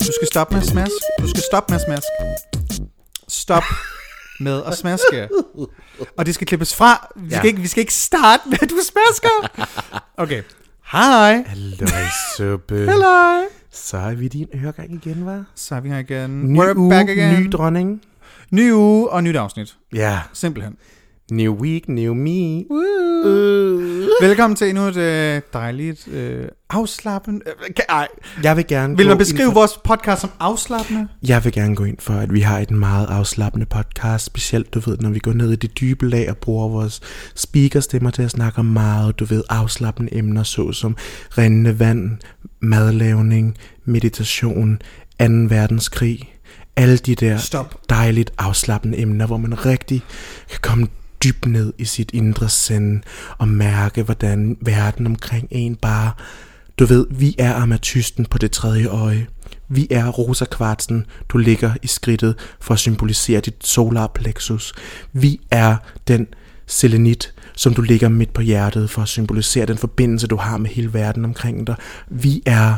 Du skal stoppe med at smaske. Du skal stoppe med at smaske. Stop med at smaske. Og det skal klippes fra. Vi skal, Ja. ikke, vi skal ikke starte med, at du smasker. Okay. Hej. Hallo, suppe. Hello. Så er vi i din øregang igen, var? Så er vi her igen. Ny We're uge, back again. ny dronning. ny uge og nyt afsnit. Ja. Simpelthen. New week, new me. Velkommen til endnu et øh, dejligt øh, afslappende... Øh, kan, ej. Jeg vil gerne Vil man beskrive for, vores podcast som afslappende? Jeg vil gerne gå ind for, at vi har et meget afslappende podcast. Specielt, du ved, når vi går ned i det dybe lag og bruger vores speakerstemmer til at snakke om meget, du ved, afslappende emner, såsom rindende vand, madlavning, meditation, 2. verdenskrig. Alle de der Stop. dejligt afslappende emner, hvor man rigtig kan komme dybt ned i sit indre sind og mærke, hvordan verden omkring en bare... Du ved, vi er amatysten på det tredje øje. Vi er rosa kvartsen, du ligger i skridtet for at symbolisere dit solar plexus. Vi er den selenit, som du ligger midt på hjertet for at symbolisere den forbindelse, du har med hele verden omkring dig. Vi er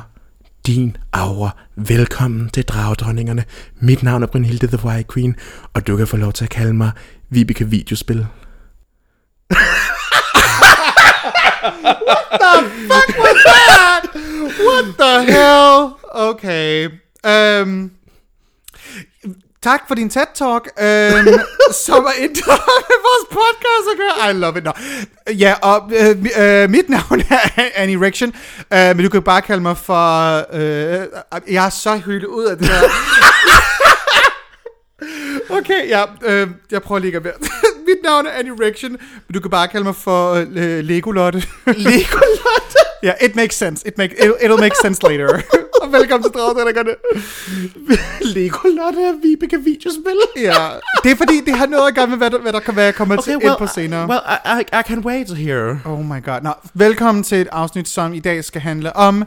din aura. Velkommen til Dragdronningerne. Mit navn er Brynhilde The White Queen, og du kan få lov til at kalde mig Vibeke Videospil. What the hell? Okay. Um, tak for din TED-talk, um, som er med vores podcast at gøre. I love it. No. Ja, og øh, øh, mit navn er Annie Rection, øh, men du kan bare kalde mig for... Øh, jeg er så hyldet ud af det her. Okay, ja, øh, jeg prøver lige at mere. Mit navn er Annie Rection, men du kan bare kalde mig for øh, Legolotte. Legolotte? Ja, yeah, it makes sense. It make, it'll, it'll make sense later. og velkommen til Dragdrenningerne. Legolotte og Vibeke Videospil. Ja, det er fordi, det har noget at gøre med, hvad der, hvad der kan være, jeg kommer til ind på senere. well I, I, I can wait here. Oh my god. Nå, velkommen til et afsnit, som i dag skal handle om...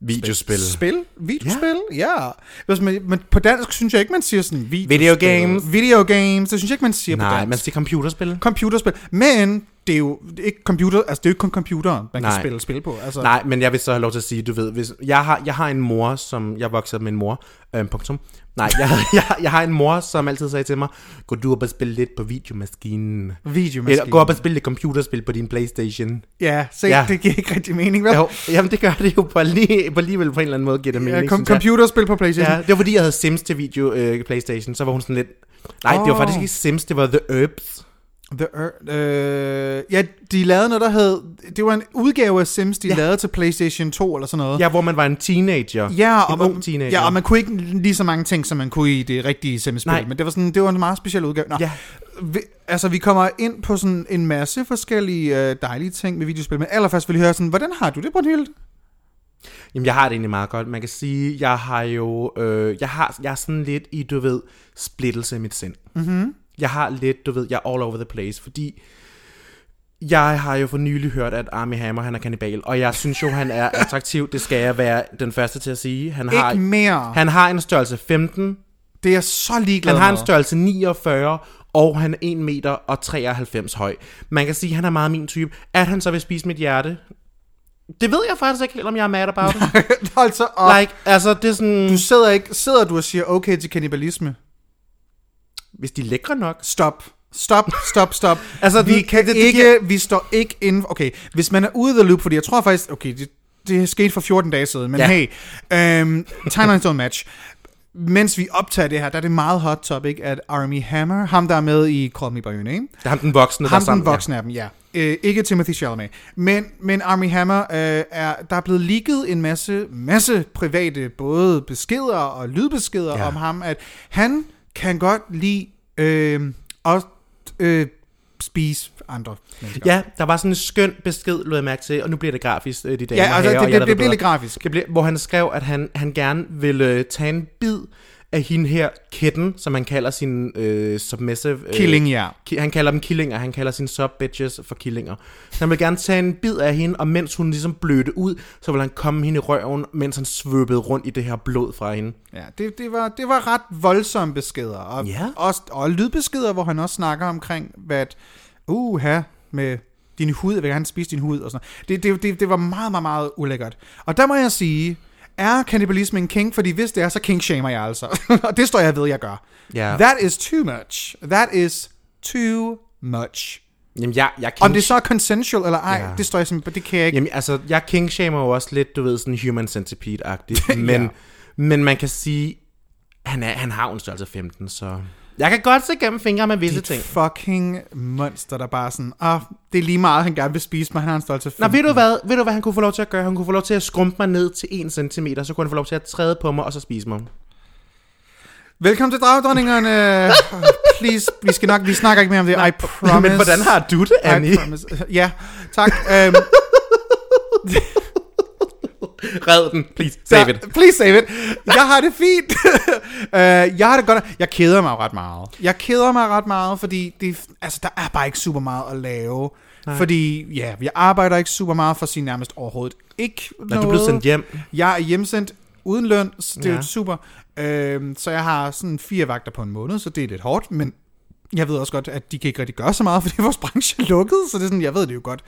Videospil. Spil? Videospil? Ja. ja. Men, men på dansk synes jeg ikke, man siger sådan videospil. Video games. Video games, det synes jeg ikke, man siger på Nej, dansk. man siger computerspil. computerspil. Men det er jo ikke computer, altså det er jo ikke kun computeren, man Nej. kan spille spil på. Altså, Nej, men jeg vil så have lov til at sige, du ved, hvis, jeg, har, jeg har en mor, som, jeg voksede op med en mor, øh, punktum. Nej, jeg, jeg, jeg har en mor, som altid sagde til mig, gå du op og spille lidt på videomaskinen. Videomaskine. Eller gå op og spille lidt computerspil på din Playstation. Ja, se, Ja. det giver ikke rigtig mening, vel? Jo, jamen det gør det jo på, lige, på alligevel på en eller anden måde, giver det mening. Ja, kom, computerspil på Playstation. Ja, det var fordi, jeg havde Sims til video øh, Playstation, så var hun sådan lidt... Nej, det var faktisk ikke Sims, det var The Herbs. The Earth, øh, ja, de lavede noget, der hed... Det var en udgave af Sims, de Ja. lavede til Playstation 2 eller sådan noget. Ja, hvor man var en teenager. Ja, en og, ung man, teenager. ja, og man kunne ikke lige så mange ting, som man kunne i det rigtige Sims-spil. Nej. Men det var, sådan, det var en meget speciel udgave. Nå, Ja. vi, altså, vi kommer ind på sådan en masse forskellige øh, dejlige ting med videospil. Men allerførst vil jeg høre sådan, hvordan har du det, Brunhild? Jamen, jeg har det egentlig meget godt. Man kan sige, jeg har jo... Øh, jeg, har, jeg er sådan lidt i, du ved, splittelse i mit sind. Mm-hmm. Jeg har lidt, du ved, jeg er all over the place, fordi... Jeg har jo for nylig hørt, at Armie Hammer, han er kannibal, og jeg synes jo, han er attraktiv. Det skal jeg være den første til at sige. Han har, Ikke mere. han har en størrelse 15, Det er jeg så ligeglad Han har en størrelse 49, og han er 1 meter og 93 høj. Man kan sige, at han er meget min type. At han så vil spise mit hjerte, det ved jeg faktisk ikke helt, om jeg er mad about. Hold så op. like, altså, det er sådan... Du sidder ikke, sidder du og siger okay til kannibalisme? Hvis de er lækre nok. Stop. Stop, stop, stop. Altså, vi kan det- det ikke, giver- vi står ikke inden, okay, hvis man er ude af the loop, fordi jeg tror faktisk, okay, det, det skete for 14 dage siden, men Ja. ja. hey, um, timelines don't match. Mens vi optager det her, der er det meget hot topic, at Army Hammer, ham der er med i Call Me By Your Name, Det er ham den voksne, der ham er sammen. den voksne af dem, ja. Øh, ikke Timothy Chalamet. Men, men Army Hammer, øh, er, der er blevet ligget en masse, masse private, både beskeder og lydbeskeder Ja. ja. om ham, at han kan godt lide øh, at øh, spise andre mennesker. Ja, der var sådan en skøn besked, lød jeg mærke til, og nu bliver det grafisk, øh, de damer ja altså, herrer, det, det, det ved bliver lidt grafisk. Det blev, hvor han skrev, at han, han gerne ville øh, tage en bid af hende her, Kitten, som han kalder sin øh, submissive... Øh, Killing, ja. ki- Han kalder dem killinger, han kalder sine sub-bitches for killinger. Så han vil gerne tage en bid af hende, og mens hun ligesom blødte ud, så vil han komme hende i røven, mens han svøbede rundt i det her blod fra hende. Ja, det, det, var, det var ret voldsomme beskeder. Og, Ja. også, og lydbeskeder, hvor han også snakker omkring, hvad uh, her med din hud, vil gerne spise din hud og sådan noget. Det, det, det, det var meget, meget, meget ulækkert. Og der må jeg sige, er kannibalisme en king? Fordi hvis det er, så king shamer jeg altså. og det står jeg ved, jeg gør. Ja. That is too much. That is too much. Jamen, jeg, jeg Om det så er consensual eller ej, Ja. det står jeg simpelthen, det kan jeg ikke. Jamen, altså, jeg kingshamer jo også lidt, du ved, sådan human centipede-agtigt. Men, Ja. men man kan sige, han, er, han har jo en størrelse 15, så... Jeg kan godt se gennem fingre med visse Dit ting. fucking monster, der bare sådan, ah, det er lige meget, han gerne vil spise mig, han har en størrelse Nå, 15. ved du, hvad, ved du hvad han kunne få lov til at gøre? Han kunne få lov til at skrumpe mig ned til 1 cm, så kunne han få lov til at træde på mig og så spise mig. Velkommen til Dragdronningerne. Please, vi skal nok, vi snakker ikke mere om det, I promise. Men hvordan har du det, Annie? I promise. Ja, tak. Um, Red den, please, save it. Please save it. Jeg har det fint. uh, jeg har det godt. Jeg keder mig ret meget. Jeg keder mig ret meget, fordi det, altså, der er bare ikke super meget at lave. Nej. Fordi, ja, jeg arbejder ikke super meget for at sige nærmest overhovedet ikke Når du blev sendt hjem. Jeg er hjemsendt uden løn, så det er Ja. jo super. Øhm, så jeg har sådan fire vagter på en måned, så det er lidt hårdt, men jeg ved også godt, at de kan ikke rigtig gøre så meget, fordi vores branche er lukket, så det er sådan, jeg ved det jo godt.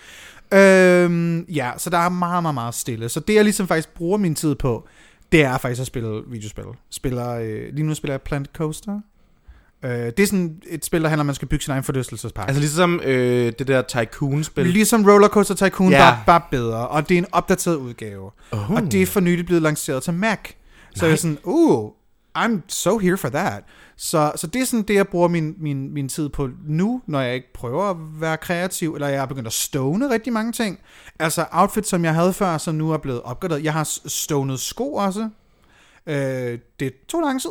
Øhm, ja, så der er meget, meget, meget stille. Så det, jeg ligesom faktisk bruger min tid på, det er faktisk at spille videospil. Spiller, øh, lige nu spiller jeg Planet Coaster. Øh, det er sådan et spil, der handler om, at man skal bygge sin egen forlystelsespark. Altså ligesom øh, det der Tycoon-spil. Ligesom Rollercoaster Tycoon, ja. bare, bare bedre. Og det er en opdateret udgave. Oh. Og det er for nylig blevet lanceret til Mac. Så jeg er sådan, uh, I'm so here for that. Så, så det er sådan det, jeg bruger min, min, min tid på nu, når jeg ikke prøver at være kreativ, eller jeg er begyndt at stone rigtig mange ting. Altså outfit, som jeg havde før, som nu er blevet opgraderet. Jeg har stonet sko også. Øh, det tog lang tid.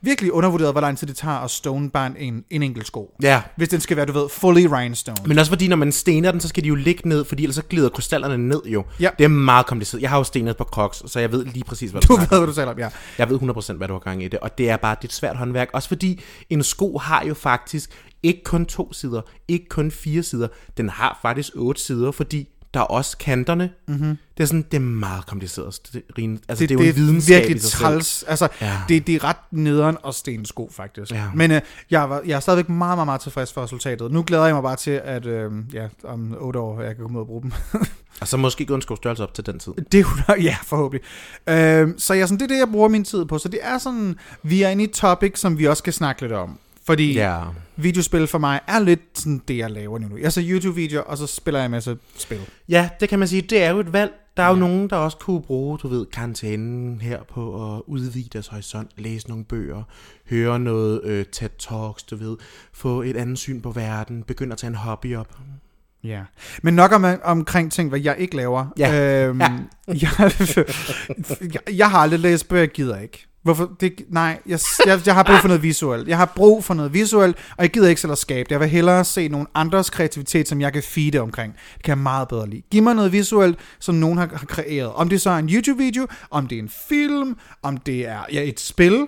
Virkelig undervurderet, hvor lang tid det tager at stone bare en, en enkelt sko. Ja, Hvis den skal være, du ved, fully rhinestone. men også fordi, når man stener den, så skal de jo ligge ned, fordi ellers så glider krystallerne ned jo. Ja. Det er meget kompliceret. Jeg har jo stenet på Crocs, så jeg ved lige præcis, hvad du, Du ved, hvad du taler om, ja. Jeg ved 100% hvad du har gang i det, og det er bare et svært håndværk. Også fordi en sko har jo faktisk ikke kun to sider, ikke kun fire sider. Den har faktisk otte sider, fordi der er også kanterne. Mm-hmm. Det er sådan, det er meget kompliceret. Det, er altså, det, det, er jo en videnskab virkelig i sig selv. træls. Altså, Ja. det, det er ret nederen at stene sko, faktisk. Ja. Men øh, jeg, var, jeg er stadigvæk meget, meget, meget tilfreds for resultatet. Nu glæder jeg mig bare til, at øh, ja, om otte år, jeg kan komme ud og bruge dem. Og så måske gå en skostørrelse op til den tid. det er ja, forhåbentlig. Øh, så jeg, sådan, det er det, jeg bruger min tid på. Så det er sådan, vi er inde i et topic, som vi også skal snakke lidt om. Fordi Ja. videospil for mig er lidt sådan det, jeg laver nu. Jeg ser YouTube-videoer, og så spiller jeg en masse spil. Ja, det kan man sige. Det er jo et valg. Der er jo nogen, der også kunne bruge, du ved, karantænen her på at udvide deres horisont, læse nogle bøger, høre noget øh, TED Talks, du ved, få et andet syn på verden, begynde at tage en hobby op. Ja, men nok om, omkring ting, hvad jeg ikke laver. Ja. Øhm, jeg, jeg, jeg har aldrig læst bøger, jeg gider ikke. Hvorfor? Det, nej, jeg, jeg, jeg har brug for noget visuelt. Jeg har brug for noget visuelt, og jeg gider ikke selv at skabe det. Jeg vil hellere se nogle andres kreativitet, som jeg kan feede omkring. Det kan jeg meget bedre lide. Giv mig noget visuelt, som nogen har, har kreeret. Om det så er en YouTube-video, om det er en film, om det er ja, et spil.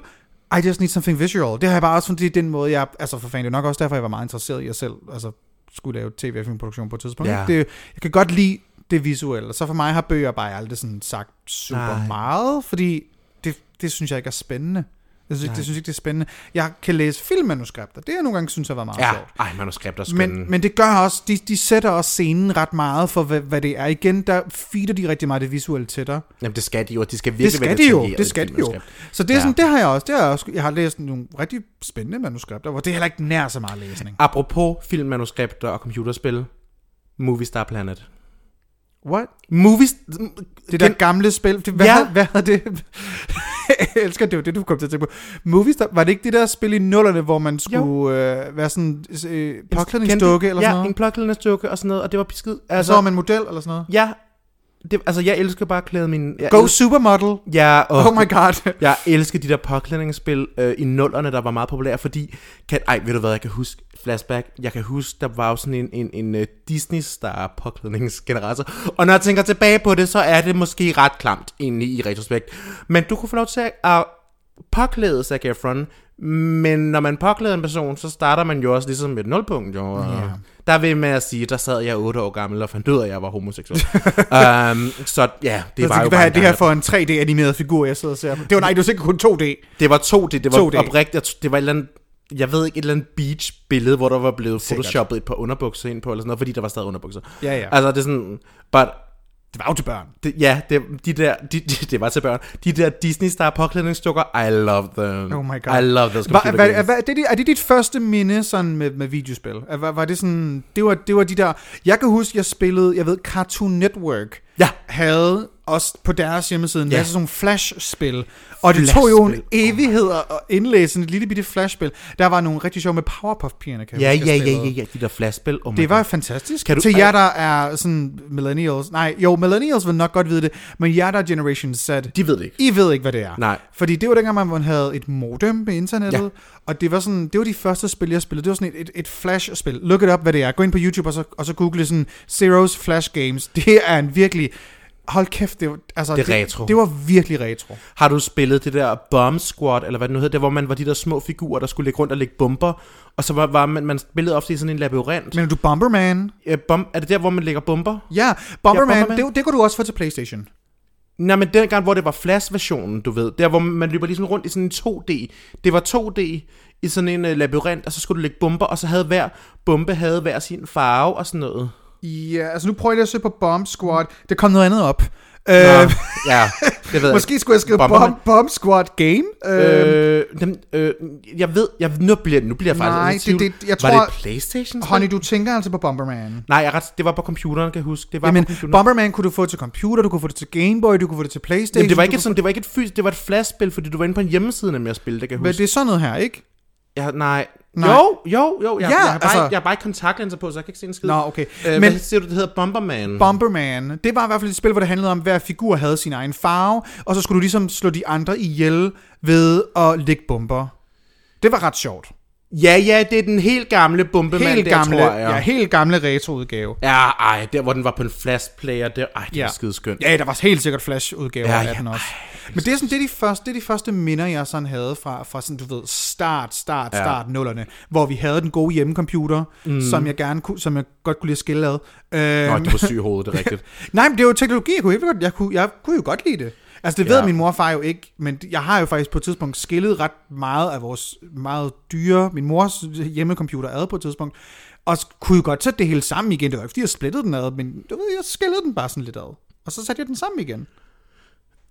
I just need something visual. Det har jeg bare også, fordi det er den måde, jeg... Altså for fanden, det er nok også derfor, jeg var meget interesseret i at selv altså, skulle lave tv- og filmproduktion på et tidspunkt. Ja. Det, jeg kan godt lide det visuelle. Så for mig har bøger bare aldrig sådan sagt super. Nej. meget, fordi det, det synes jeg ikke er spændende. Jeg synes, ikke, det synes ikke, det er spændende. Jeg kan læse filmmanuskripter. Det har jeg nogle gange synes har været meget Ja, sjovt. ej, manuskripter er skønne. Men, men det gør også, de, de sætter også scenen ret meget for, hvad, hvad det er. Igen, der feeder de rigtig meget det visuelle til dig. Jamen, det skal de jo, de skal virkelig Det skal de jo, det skal de jo. Så det, er Ja. sådan, det har jeg også. Det har jeg, også. jeg har læst nogle rigtig spændende manuskripter, hvor det er heller ikke nær så meget læsning. Apropos filmmanuskripter og computerspil, Movie Star Planet. What? Movies... Det der gamle spil, det, hvad, Ja. ja. hvad havde det? jeg elsker, det var det, du kom til at tænke på. Movies, der, var det ikke det der spil i nullerne, hvor man skulle øh, være sådan øh, påklædningsdukke eller ja, sådan noget? en påklædningsdukke og sådan noget, og det var beskid. Altså, så var man model eller sådan noget? Ja, det, altså jeg elsker bare at klæde min... Jeg Go el- Supermodel! Ja, og Oh my god. jeg elsker de der påklædningsspil øh, i nullerne, der var meget populære, fordi... Kan, ej, ved du hvad, jeg kan huske... Flashback. Jeg kan huske, der var jo sådan en, en, en uh, Disney-star påklædningsgenerator. Og når jeg tænker tilbage på det, så er det måske ret klamt egentlig i retrospekt. Men du kunne få lov til at påklæde Zac Efron, men når man påklæder en person, så starter man jo også ligesom med et nulpunkt, jo. Ja. Der vil med at sige, der sad jeg 8 år gammel og fandt ud af, at jeg var homoseksuel. um, så ja, det var jo hvad er det her for en 3D-animeret figur, jeg sidder og ser på? Det var nej, det var sikkert kun 2D. Det var 2D, det var 2D. oprigtigt, det var et eller andet, jeg ved ikke, et eller andet beach-billede, hvor der var blevet Sikkert. photoshoppet et par underbukser ind på, eller sådan noget, fordi der var stadig underbukser. Ja, ja. Altså, det er sådan, but Det var jo til børn. Det, ja, det, de der, de, de, det var til børn. De der Disney Star påklædningsdukker, I love them. Oh my God. I love those computer hva, games. hva, det, er det dit første minde sådan med, med videospil? Er- Var, var det sådan, det var, det var de der, jeg kan huske, jeg spillede, jeg ved, Cartoon Network Ja. havde også på deres hjemmeside en Ja. masse sådan nogle flash-spil. Og det tog jo en evighed at indlæse sådan et lille bitte flashspil. Der var nogle rigtig sjove med Powerpuff-pigerne, kan Ja, huske, ja, ja, ja, ja, de der flashspil. Oh Det var God. fantastisk. Kan du- Til jer, der er sådan millennials. Nej, jo, millennials vil nok godt vide det, men jer, der er Generation Z, De ved det ikke. I ved ikke, hvad det er. Nej. Fordi det var dengang, man havde et modem med internettet, ja. og det var, sådan, det var de første spil, jeg spillede. Det var sådan et, et, et flash-spil. Look it up, hvad det er. Gå ind på YouTube, og så, og så google sådan Zero's Flash Games. Det er en virkelig... Hold kæft, det var, altså, Det er retro. Det var virkelig retro. Har du spillet det der Bomb Squad, eller hvad det nu hedder, der hvor man var de der små figurer, der skulle ligge rundt og lægge bomber, og så var, var man, man spillede ofte i sådan en labyrint. Men du Bomberman? Ja, bom, er det der, hvor man lægger bomber? Ja, Bomberman, Bomberman. Det, det kunne du også få til Playstation. Nej, men dengang, hvor det var Flash-versionen, du ved, der hvor man løber ligesom rundt i sådan en 2D. Det var 2D i sådan en uh, labyrint, og så skulle du lægge bomber, og så havde hver bombe havde hver sin farve og sådan noget. Ja, altså nu prøver jeg lige at søge på Bomb Squad. Der kom noget andet op. Nå, Øh, ja, det ved jeg måske skulle jeg skrive Bomberman. Bomb, Bomb Squad Game. Øh, Øh, dem, øh, jeg ved, jeg, nu bliver, nu bliver jeg faktisk Nej, det- det- jeg var tror- det Playstation? Honey, du tænker altså på Bomberman. Nej, jeg ret, det var på computeren, kan jeg huske. Det var Jamen, på computeren. Bomberman kunne du få til computer, du kunne få det til Game Boy, du kunne få det til Playstation. Jamen, det var ikke et, sådan, det var ikke et fys, det var et flashspil, fordi du var inde på en hjemmeside, nemlig at spille, det kan jeg kunne... Men huske. det er sådan noget her, ikke? Jeg, nej. Nej. Jo, jo, jo. Jeg, Ja, jeg, har bare, altså- jeg har bare ikke kontaktlinser på, så jeg kan ikke se en skid. Nå, okay. Øh, Men hvad siger du, det hedder Bomberman? Bomberman, det var i hvert fald et spil, hvor det handlede om, at hver figur havde sin egen farve, og så skulle du ligesom slå de andre ihjel ved at lægge bomber. Det var ret sjovt. ja, ja, det er den helt gamle Bomberman Helt der, gamle, tror jeg. ja, helt gamle retro-udgave. Ja, ej, der hvor den var på en flash player, der, ej, det Ja. var skide skønt. Ja, der var helt sikkert flash-udgaver Ja, af ja. den også. Men det er, sådan, det, er de første, det er de første minder, jeg sådan havde fra, fra sådan, du ved, start, start, Ja. start nullerne, hvor vi havde den gode hjemmecomputer, mm. som jeg gerne kunne, som jeg godt kunne lide at skille ad. Nå, Øhm, det var syg i hovedet, det er rigtigt. nej, men det er jo teknologi, jeg kunne, godt, jeg kunne, jeg kunne jo godt lide det. Altså det ved Ja. min mor og far jo ikke, men jeg har jo faktisk på et tidspunkt skillet ret meget af vores meget dyre, min mors hjemmecomputer ad på et tidspunkt, og kunne jo godt sætte det hele sammen igen. Det var ikke fordi, jeg splittede den ad, men du ved, jeg skillede den bare sådan lidt ad. Og så satte jeg den sammen igen.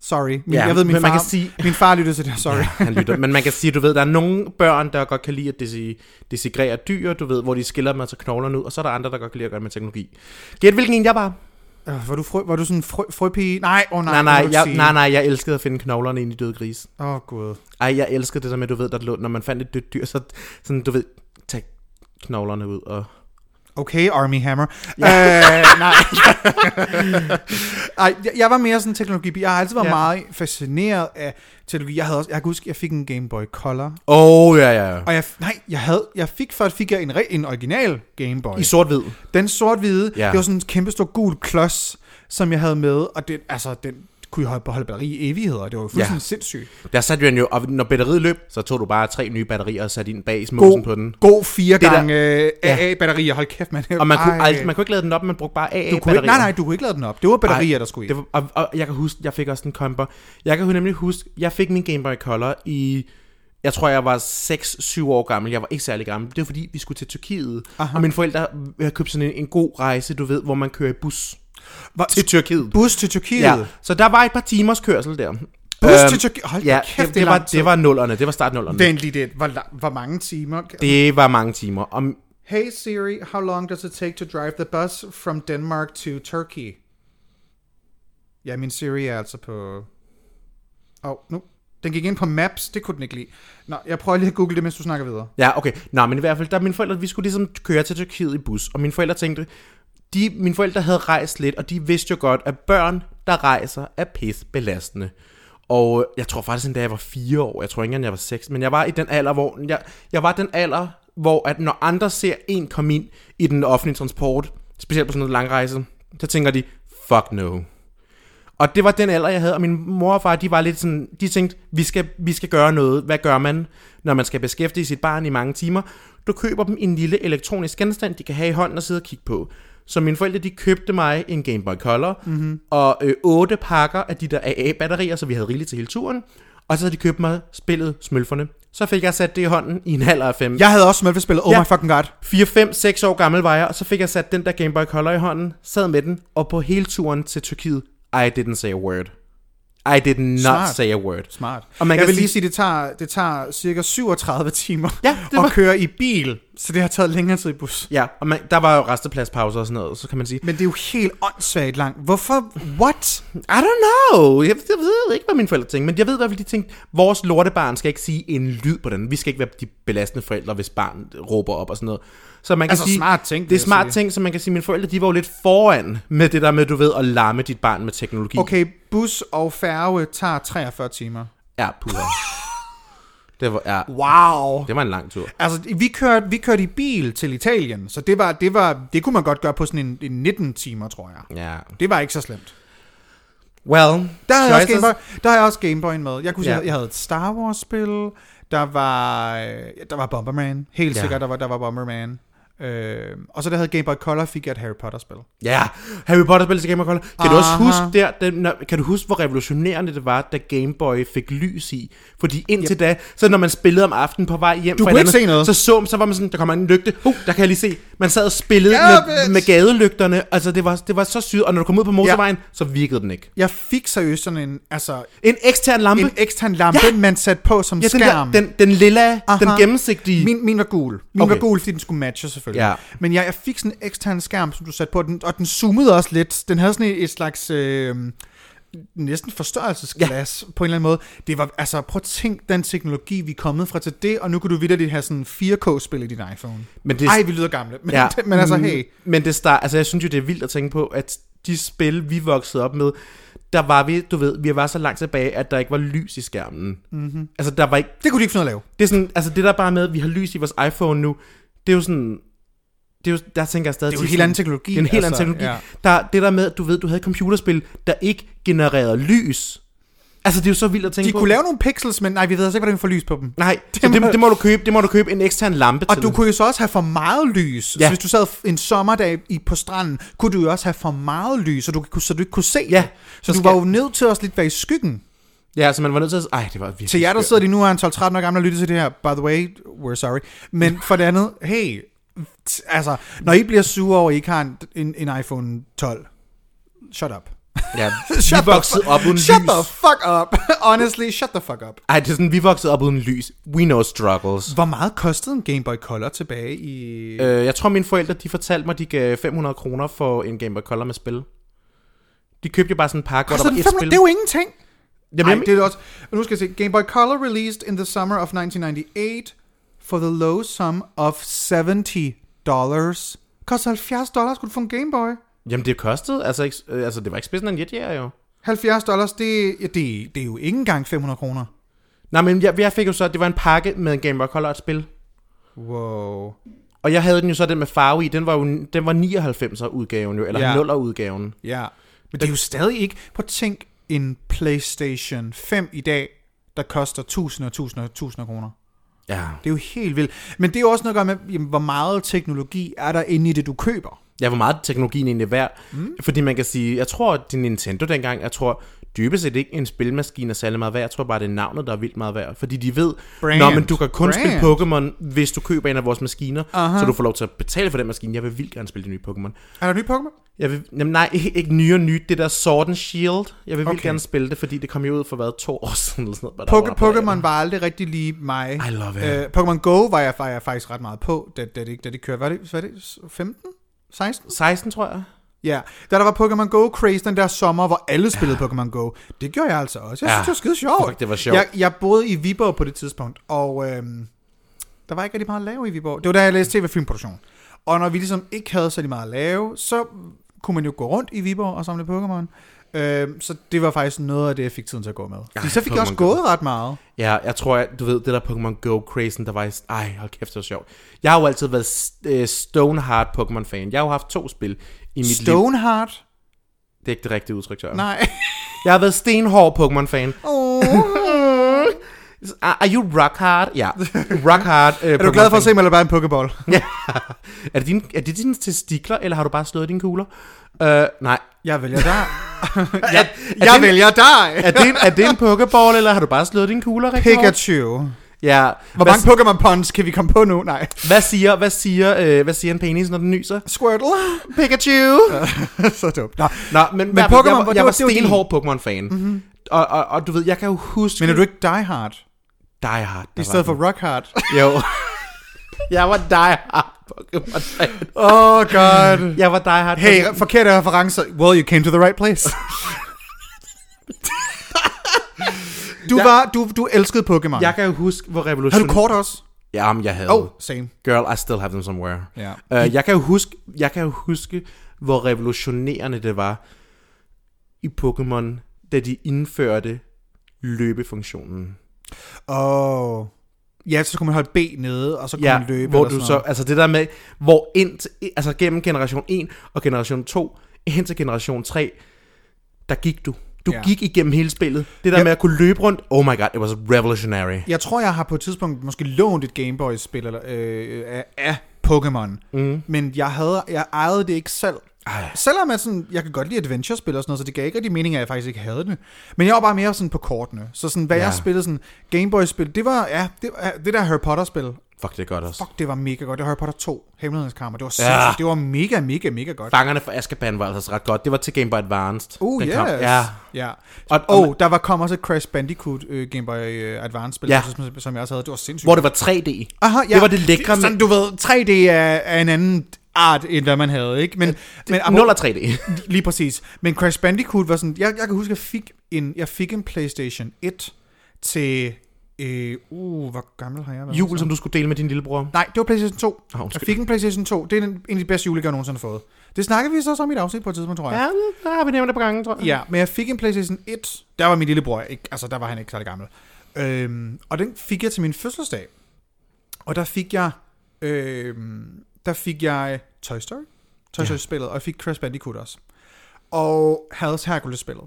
Sorry. Min, Ja, jeg ved, min men man far, kan sige- min far lytter til det, sorry. Ja, han lytter. Men man kan sige, du ved, der er nogle børn, der godt kan lide at desigrere dyr, du ved, hvor de skiller dem altså knoglerne ud, og så er der andre, der godt kan lide at gøre det med teknologi. Gæt, hvilken en jeg var? Øh, var, du frø, var du sådan en frø, frøpige? Nej, åh oh, nej. Nej, nej, jeg, nej, nej, jeg elskede at finde knoglerne ind i døde gris. Åh, oh, gud. Ej, jeg elskede det der med, du ved, der lå, når man fandt et dødt dyr, så sådan, du ved, tag knoglerne ud og... Okay, Army Hammer. Ja. Øh, nej. Ej, jeg, jeg var mere sådan teknologi. Jeg har altid været Ja. meget fascineret af teknologi. Jeg havde også, jeg kan huske, jeg fik en Game Boy Color. Oh, ja, ja. Og jeg, nej, jeg havde, jeg fik først fik jeg en, re- en original Game Boy. I sort-hvid. Den sort-hvide, Ja. det var sådan en kæmpe stor gul klods, som jeg havde med, og det, altså, den kunne jo holde, batteri i evigheder. Det var jo fuldstændig Ja. sindssygt. Der satte den jo, og når batteriet løb, så tog du bare tre nye batterier og satte ind bag småsen på den. God fire Det der- gange øh, Ja. AA-batterier. Hold kæft, man. Og man kunne, Ej. aldrig, man kunne ikke lade den op, man brugte bare AA-batterier. nej, nej, du kunne ikke lade den op. Det var batterier, der skulle i. Det var, og, og, jeg kan huske, jeg fik også en komper. Jeg kan nemlig huske, jeg fik min Game Boy Color i... Jeg tror, jeg var 6-7 år gammel. Jeg var ikke særlig gammel. Det var fordi, vi skulle til Tyrkiet. Aha. Og mine forældre havde købt sådan en, en god rejse, du ved, hvor man kører i bus Var, til Tyrkiet. bus til Tyrkiet. Ja, så der var et par timers kørsel der. Bus Øhm, til Tyrkiet. Hold Ja, kæft, det, det, var, det var nullerne. Det var start nullerne. Vent lige det. Hvor, hvor mange timer? Det var mange timer. Om, Hey Siri, how long does it take to drive the bus from Denmark to Turkey? Ja, min Siri er altså på... Åh, oh, nu. Den gik ind på Maps, det kunne den ikke lide. Nå, jeg prøver lige at google det, mens du snakker videre. Ja, okay. Nå, men i hvert fald, der mine forældre, vi skulle ligesom køre til Tyrkiet i bus, og mine forældre tænkte, de, mine forældre havde rejst lidt, og de vidste jo godt, at børn, der rejser, er pissbelastende. Og øh, jeg tror faktisk, da jeg var fire år, jeg tror ikke engang, jeg var seks, men jeg var i den alder, hvor jeg, jeg var den alder, hvor at når andre ser en komme ind i den offentlige transport, specielt på sådan noget lang rejse, så tænker de, fuck no. Og det var den alder, jeg havde, og min mor og far, de var lidt sådan, de tænkte, vi skal, vi skal gøre noget. Hvad gør man, når man skal beskæftige sit barn i mange timer? Du køber dem en lille elektronisk genstand, de kan have i hånden og sidde og kigge på. Så mine forældre, de købte mig en Game Boy Color, mm-hmm. og øh, otte pakker af de der AA-batterier, så vi havde rigeligt til hele turen. Og så havde de købt mig spillet Smølferne. Så fik jeg sat det i hånden i en halv af fem. Jeg havde også Smølfe-spillet. Oh Ja. my fucking god. 4, 5, 6 år gammel var jeg, og så fik jeg sat den der Game Boy Color i hånden, sad med den, og på hele turen til Tyrkiet, I didn't say a word. I did not Smart. say a word. Smart. Og man jeg kan vil lige sige, det tager, det tager cirka 37 timer Ja, det at var- køre i bil, så det har taget længere tid i bus. Ja, og man, der var jo restepladspauser og sådan noget, så kan man sige, Men det er jo helt åndssvagt langt. Hvorfor? What? I don't know. Jeg, jeg ved ikke, hvad mine forældre tænkte, men jeg ved i hvert fald, de tænkte, vores lortebarn skal ikke sige en lyd på den. Vi skal ikke være de belastende forældre, hvis barn råber op og sådan noget. Så man kan Altså, sige, smart ting, Det er smart sige. ting, så man kan sige, mine forældre, de var jo lidt foran med det der med, du ved, at larme dit barn med teknologi. Okay, bus og færge tager 43 timer. Ja, puha. Det var, ja, Wow. det var en lang tur. Altså, vi kørte, vi kørte i bil til Italien, så det var, det var, det kunne man godt gøre på sådan en, en 19 timer, tror jeg. Ja. Det var ikke så slemt. Well, Der havde jeg også choices- Game Boy, der havde jeg også Game Boy med. Jeg kunne sige, jeg havde et Star Wars spil. Der var øh, der var Bomberman. Helt Ja. sikkert der var der var Bomberman. Øh, og så der havde Game Boy Color fik jeg et Harry Potter spil. Ja, Harry Potter spillet til Game Boy Color. Kan du også Aha. huske der, den, kan du huske, hvor revolutionerende det var, da Game Boy fik lys i? Fordi indtil yep. da, så når man spillede om aftenen på vej hjem, Du fra kunne andet- se noget. så så, så var man sådan, der kommer en lygte, uh, der kan jeg lige se. Man sad og spillede Ja, med, bitch. med gadelygterne, altså det var, det var så sygt, og når du kom ud på motorvejen, så virkede den ikke. Jeg fik seriøst sådan en, altså, En ekstern lampe, en ekstern lampe, ja. man satte på som ja, den, skærm. der, den, den lilla, Aha. den gennemsigtige. Min, min var gul. Min Okay. var gul, fordi den skulle matche selvfølgelig. Ja. Men jeg, jeg fik sådan en ekstern skærm, som du satte på, den, og den zoomede også lidt. Den havde sådan et, et slags... Øh, næsten forstørrelsesglas ja. på en eller anden måde. Det var, altså prøv at tænk den teknologi, vi er kommet fra til det, og nu kan du videre have sådan 4K-spil i din iPhone. Men det, Ej, vi lyder gamle, men, Ja. men altså hey. Men det start, altså jeg synes jo, det er vildt at tænke på, at de spil, vi voksede op med, der var vi, du ved, vi var så langt tilbage, at der ikke var lys i skærmen. Mm-hmm. Altså der var ikke, Det kunne de ikke finde at lave. det er sådan, altså det der bare med, at vi har lys i vores iPhone nu, det er jo sådan, det er jo, der tænker jeg stadig Det er jo en helt anden teknologi. Det er en helt altså, anden teknologi. Ja. Der, det der med, at du ved, du havde et computerspil, der ikke genererede lys. Altså det er jo så vildt at tænke De på. kunne lave nogle pixels, men nej, vi ved altså ikke, hvordan vi får lys på dem. Nej, det, Det det, må- det, må du købe, det må du købe en ekstern lampe Og til. du kunne jo så også have for meget lys. Ja. Så hvis du sad en sommerdag i, på stranden, kunne du jo også have for meget lys, så du, så du ikke kunne se Ja, det. Så, så du skal- var jo nødt til også lidt være i skyggen. Ja, så man var nødt til at... Ej, det var virkelig Til jer, der sidder lige nu og er en 12-13 år gammel og lytter til det her, by the way, we're sorry. Men for det andet, hey, altså, når I bliver sure over, at I ikke har en, en, en iPhone 12, shut up. Ja, Shut vi voksede op uden Shut lys. the fuck up. Honestly, shut the fuck up. Ej, det er sådan, vi voksede op uden lys. We know struggles. Hvor meget kostede en Game Boy Color tilbage i... Øh, jeg tror, mine forældre, de fortalte mig, de gav 500 kroner for en Game Boy Color med spil. De købte jo bare sådan en pakke, hvor der var et 500? spil. Det er jo ingenting. Jamen, Ej, det er også... Og nu skal jeg se. Game Boy Color released in the summer of 1998 for the low sum of 70 dollars. Koster 70 dollars, skulle du få en Game Boy? jamen, det kostede. Altså, ikke, øh, altså det var ikke spidsen af en jetjager, jo. 70 dollars, det, ja, det, det er jo ikke engang 500 kroner. Nej, men jeg, jeg fik jo så, det var en pakke med en Game Boy Color og et spil. Wow. Og jeg havde den jo så den med farve i. Den var jo den var 99'er udgaven jo, eller Ja. ja. 0'er udgaven. Ja. Men det er jo stadig ikke... Prøv at tænk en PlayStation 5 i dag, der koster tusinder og tusinder og tusinder kroner. Ja. Det er jo helt vildt. Men det er jo også noget at gøre med, jamen, hvor meget teknologi er der inde i det, du køber. Ja, hvor meget teknologien egentlig er værd. Mm. Fordi man kan sige, jeg tror, at din Nintendo dengang, jeg tror dybest set ikke en spilmaskine er særlig meget værd. Jeg tror bare, det er navnet, der er vildt meget værd. Fordi de ved, Brand. Nå, men du kan kun Brand. spille Pokémon, hvis du køber en af vores maskiner. Aha. Så du får lov til at betale for den maskine. Jeg vil vildt gerne spille de nye Pokémon. Er der nye Pokémon? Jeg vil, jamen, nej, ikke, nye og nyt. Det der Sword and Shield. Jeg vil Okay. gerne spille det, fordi det kom jo ud for hvad, to år siden eller sådan noget. Poke- Pokémon var aldrig rigtig lige mig. I love it. Uh, Pokémon Go var jeg, var jeg faktisk ret meget på, da, da, det, da det kørte. Var det, var det 15? 16? 16, tror jeg. Ja, da der var Pokémon Go craze den der sommer, hvor alle spillede ja. Pokémon Go. Det gjorde jeg altså også. Jeg Ja. synes, det var skide sjovt. Fuck, det var sjovt. Jeg, jeg boede i Viborg på det tidspunkt, og øhm, der var ikke rigtig meget at lave i Viborg. Det var da jeg læste tv-filmproduktion. Og når vi ligesom ikke havde så meget at lave, så kunne man jo gå rundt i Viborg og samle Pokémon. Øhm, så det var faktisk noget af det, jeg fik tiden til at gå med. Fordi så fik jeg også Pokémon Go. gået ret meget. Ja, jeg tror, at du ved, det der Pokémon Go crazen, der var i... Ej, hold kæft, det var sjovt. Jeg har jo altid været uh, Stoneheart Pokémon-fan. Jeg har jo haft to spil i mit liv. Stoneheart. Det er ikke det rigtige udtryk, Tør. Nej. Jeg har været stenhård Pokémon-fan. Oh. Are you rock hard? Ja, rock hard. Uh, Er du glad for at se mig, eller bare en pokeball? Ja. er, det din, er det dine testikler, eller har du bare slået dine kugler? Uh, nej. Jeg vælger dig. Jeg er, jeg det, vælger dig. er, det en, er det en pokeball, eller har du bare slået dine kugler hårdt? Pikachu. Ja. Hvor hvad, mange Pokémon puns kan vi komme på nu? Nej. hvad, siger, hvad, siger, øh, hvad siger en penis, når den nyser? Squirtle. Pikachu! så dumt. Nå. Nå, men, men Pokémon, jeg, var, jeg var- var stenhård Pokémon-fan. Mm-hmm. Og, og, og du ved, jeg kan jo huske... Men er du ikke Die Hard? Die Hard. I stedet for Rock Hard? Jo. jeg var Die Hard oh god. Jeg var Die Hard Hey, forkerte referencer. Well, you came to the right place. du Jeg- var, du, du elskede Pokémon. Jeg kan jo huske, hvor Har revolution... du kort også? Jamen, jeg havde. Oh, same. Girl, I still have them somewhere. Ja. Uh, jeg, kan jo huske, jeg kan jo huske, hvor revolutionerende det var i Pokémon, da de indførte løbefunktionen. Oh. Ja, så kunne man holde B nede, og så kunne Ja, man løbe. hvor du så, noget. altså det der med, hvor ind, altså gennem generation 1 og generation 2, hen til generation 3, der gik du. Du Ja. gik igennem hele spillet. Det der Ja. med at kunne løbe rundt, oh my god, it was revolutionary. Jeg tror, jeg har på et tidspunkt måske lånt et Gameboy-spil eller, øh, af, af Pokémon. Mm. Men jeg, havde, jeg ejede det ikke selv. Ej. Selvom jeg, sådan, jeg kan godt lide adventure-spil og sådan noget, så det gav ikke rigtig mening, at jeg faktisk ikke havde det. Men jeg var bare mere sådan på kortene. Så sådan, hvad Ja. jeg spillede sådan Gameboy-spil, det var, ja, det, det der Harry Potter-spil. Fuck, det er godt også. Fuck, det var mega godt. Det var Harry Potter 2, Hemmelighedens Kammer. Det var Ja. sindssygt. Det var mega, mega, mega godt. Fangerne for Azkaban var altså ret godt. Det var til Game Boy Advanced. Oh, yes. kom- Ja. ja. Og, Og og, oh, der var kom også et Crash Bandicoot uh, Game Boy uh, Advance-spil, Ja. som, som jeg også havde. Det var sindssygt. hvor det var 3D. Aha, ja. det var det lækre Sådan, du ved, 3D er, er en anden art, end hvad man havde, ikke? Men, men 0 og 3D. Lige præcis. Men Crash Bandicoot var sådan... Jeg, jeg kan huske, at jeg fik en, jeg fik en PlayStation 1 til... Øh, uh, hvor gammel har jeg været? Jul, som du skulle dele med din lillebror. Nej, det var PlayStation 2. Oh, Jeg fik en PlayStation 2. Det er en, en af de bedste julegaver, jeg nogensinde har fået. Det snakker vi så om i et afsnit på et tidspunkt, tror jeg. Ja, der har vi nævnt det på gangen, tror jeg. Ja, men jeg fik en PlayStation 1. Der var min lillebror ikke, altså der var han ikke særlig gammel. Øhm, og den fik jeg til min fødselsdag. Og der fik jeg, øhm, der fik jeg Toy Story. Toy Ja. Story spillet, og jeg fik Crash Bandicoot også. Og Hades Hercules spillet.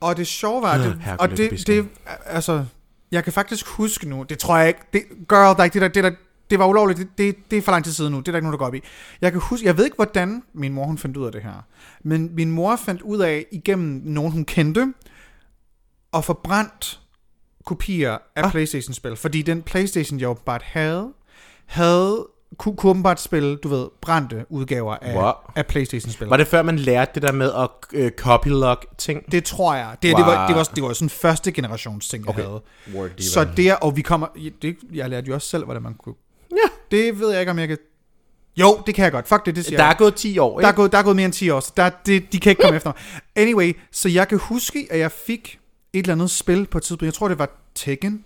Og det sjove var, det, og det, det, altså, jeg kan faktisk huske nu, det tror jeg ikke, det, girl, der er ikke det der, det der, det var ulovligt, det, det, det er for lang tid siden nu, det er der ikke nogen, der går op i. Jeg kan huske, jeg ved ikke, hvordan min mor hun fandt ud af det her, men min mor fandt ud af, igennem nogen hun kendte, at få brændt kopier af ah. Playstation-spil, fordi den Playstation, jeg åbenbart havde, havde kunne, kunne åbenbart spille, du ved, brændte udgaver af, Wow. af Playstation-spil. Var det før, man lærte det der med at øh, copylock ting? Det tror jeg. Det, wow. det, var, det, var, det var sådan første generations ting, jeg Okay. havde. Word Så det, og vi kommer, det, jeg lærte jo også selv, hvordan man kunne. Ja. Det ved jeg ikke, om jeg kan... Jo, det kan jeg godt. Fuck det, det siger Der jeg. er gået 10 år, Der er, ikke? gået, der er gået mere end 10 år, så der, det, de kan ikke komme efter mig. Anyway, så jeg kan huske, at jeg fik et eller andet spil på et tidspunkt. Jeg tror, det var Tekken.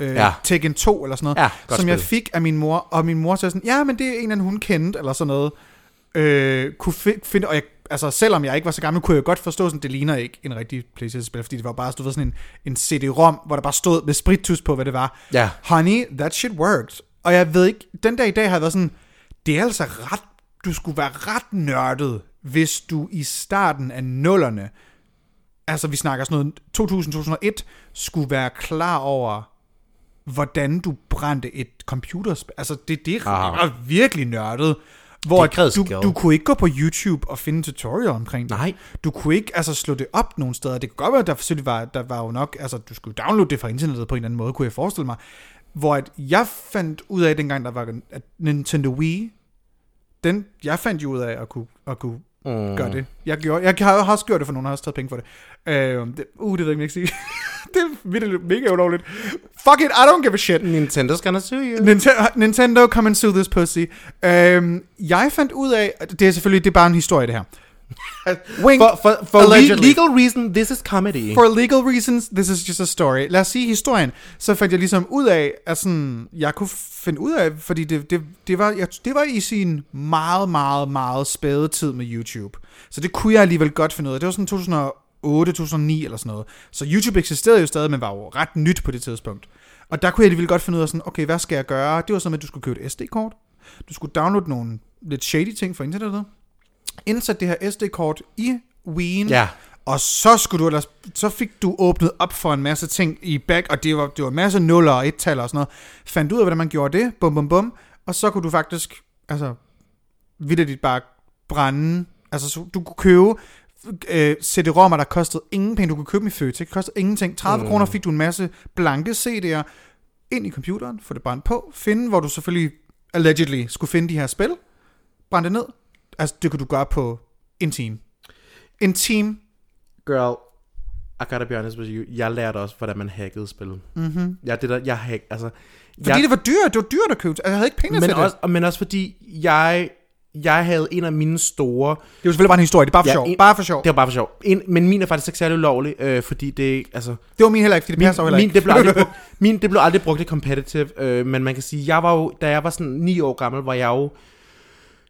Øh, Ja. Tekken 2 eller sådan noget. Ja, som jeg spil. fik af min mor. Og min mor sagde sådan, ja, men det er en eller anden, hun kendte, eller sådan noget. Øh, kunne fi- finde, og jeg, altså, selvom jeg ikke var så gammel, kunne jeg godt forstå, sådan, det ligner ikke en rigtig Playstation-spil, fordi det var bare, du ved, sådan en, en CD-ROM, hvor der bare stod med spritus på, hvad det var. Ja. Honey, that shit worked. Og jeg ved ikke, den dag i dag har jeg været sådan, det er altså ret, du skulle være ret nørdet, hvis du i starten af nullerne, altså vi snakker sådan noget 2000-2001, skulle være klar over, hvordan du brændte et computerspil. Altså det, det er virkelig nørdet. Hvor Det du, du kunne ikke gå på YouTube og finde tutorial omkring det. Nej. Du kunne ikke altså slå det op nogle steder. Det kan godt være, at der selvfølgelig var, der var jo nok, altså du skulle downloade det fra internettet på en eller anden måde, kunne jeg forestille mig. Hvor at jeg fandt ud af, dengang der var at Nintendo Wii, den, jeg fandt jo ud af at kunne, at kunne Mm. gøre det. Jeg, gjorde, jeg har også gjort det, for nogen har også taget penge for det. Øh, det uh, det ved jeg ikke, sige. det er virkelig mega ulovligt. Fuck it, I don't give a shit. Nintendo's gonna sue you. Nintendo, Nintendo, come and sue this pussy. Øhm, jeg fandt ud af, det er selvfølgelig, det er bare en historie det her. Wink, For, for, for le- legal reason, this is comedy. for legal reasons, this is just a story. Lad os sige historien. Så fandt jeg ligesom ud af, at sådan, jeg kunne finde ud af, fordi det, det, det, var, jeg, det var i sin meget, meget, meget spæde tid med YouTube. Så det kunne jeg alligevel godt finde ud af. Det var sådan 2008, 2009 eller sådan noget. Så YouTube eksisterede jo stadig, men var jo ret nyt på det tidspunkt. Og der kunne jeg alligevel godt finde ud af sådan, okay, hvad skal jeg gøre? Det var sådan, at du skulle købe et SD-kort. Du skulle downloade nogle lidt shady ting fra internettet. Indsæt det her SD-kort i Wii'en. Ja. Og så skulle du ellers, så fik du åbnet op for en masse ting i back, og det var, det var en masse nuller og et-tal og sådan noget. Fandt ud af, hvordan man gjorde det, bum bum bum, og så kunne du faktisk, altså, vidderligt bare brænde, altså så du kunne købe øh, CD-rommer, der kostede ingen penge, du kunne købe dem i Føtex, det kostede ingenting. 30 mm. kroner fik du en masse blanke CD'er ind i computeren, få det brændt på, finde, hvor du selvfølgelig allegedly skulle finde de her spil, brænde det ned. Altså, det kunne du gøre på en time. En time Girl, I gotta be honest with you. Jeg lærte også, hvordan man hackede spillet. Mm-hmm. Ja, det der, jeg hack, altså... Fordi jeg, det var dyrt, det var dyrt at købe. Altså, jeg havde ikke penge men til også, men også fordi, jeg, jeg havde en af mine store... det. Var selvfølgelig bare en historie, det er bare for Ja, sjov. en- Bare for sjov. Det var bare for sjov. En, men min er faktisk ikke særlig ulovlig, øh, fordi det altså... Det var min heller ikke, fordi det Min, passer heller min, ikke. det blev aldrig brugt, min, det blev aldrig brugt i competitive, øh, men man kan sige, jeg var jo, da jeg var sådan 9 år gammel, var jeg jo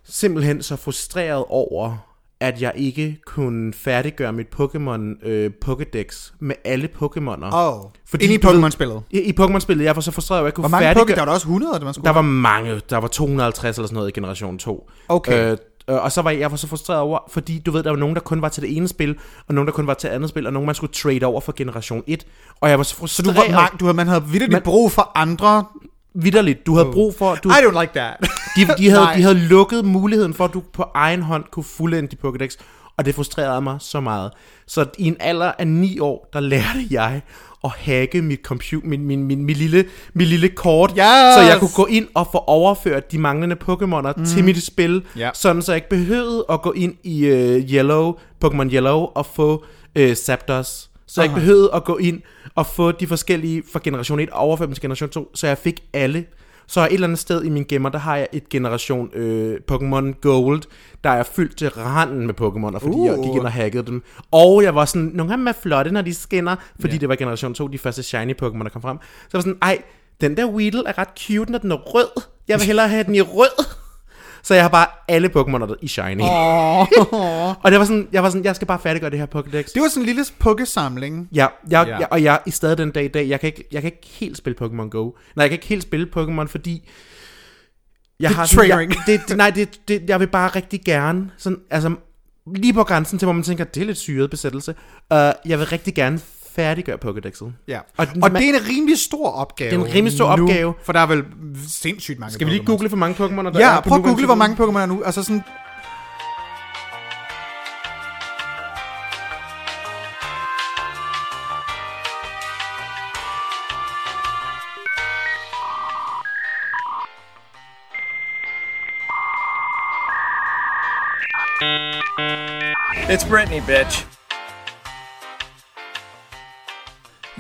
simpelthen så frustreret over, at jeg ikke kunne færdiggøre mit Pokémon øh, Pokédex med alle Pokémoner. Åh, oh, Fordi ind i Pokémon-spillet. I, i Pokémon-spillet, jeg var så frustreret, over, at jeg kunne Hvor mange Pokémon? færdiggøre... Der var der også 100, det man skulle Der var mange. Der var 250 eller sådan noget i generation 2. Okay. Øh, øh, og så var jeg, jeg var så frustreret over, fordi du ved, der var nogen, der kun var til det ene spil, og nogen, der kun var til andet spil, og nogen, man skulle trade over for generation 1. Og jeg var så Så frustreret. du var mange, du havde, man havde vidderligt Man- brug for andre. Vitterligt, du havde brug for... Du, I don't like that. de, de, havde, de havde lukket muligheden for, at du på egen hånd kunne fuldende dit Pokédex, og det frustrerede mig så meget. Så i en alder af 9 år, der lærte jeg at hacke mit, computer, min, min, min, min, lille, min lille kort, Yes! så jeg kunne gå ind og få overført de manglende Pokémoner mm. til mit spil, Ja. sådan så jeg ikke behøvede at gå ind i uh, Yellow, Pokémon Yellow og få uh, Zapdos. Så jeg ikke behøvede at gå ind og få de forskellige fra generation 1 og overføre dem til generation 2, så jeg fik alle. Så et eller andet sted i min gemmer, der har jeg et generation øh, Pokémon Gold, der er fyldt til randen med Pokémoner, fordi uh. jeg Uh. gik ind og hackede dem. Og jeg var sådan, nogle af dem er flotte, når de skinner, fordi Ja. det var generation 2, de første shiny Pokémon, der kom frem. Så jeg var sådan, ej, den der Weedle er ret cute, når den er rød. Jeg vil hellere have den i rød. Så jeg har bare alle Pokémoner i shiny. Åh. Og det var sådan, jeg var sådan, jeg skal bare færdiggøre det her Pokédex. det var sådan en lille pukkesamling. Ja, jeg, Ja. ja. Jeg, og jeg i stadig den dag i dag, jeg kan, ikke, jeg kan ikke helt spille Pokémon Go. Nej, jeg kan ikke helt spille Pokémon, fordi... Jeg Det er sådan- triggering. Jeg, det, det, nej, det, det, jeg vil bare rigtig gerne, sådan, altså lige på grænsen til, hvor man tænker, det er lidt syret besættelse. Uh, jeg vil rigtig gerne færdiggøre Pokédexet. Ja. Og Og, den- og man- det er en rimelig stor opgave. Det er en rimelig stor nu, opgave. For der er vel sindssygt mange Skal vi lige Pokémon. google, hvor mange Pokémon der Ja, er på prøv at google, hvor mange Pokémon er nu. Altså sådan... It's Britney, bitch.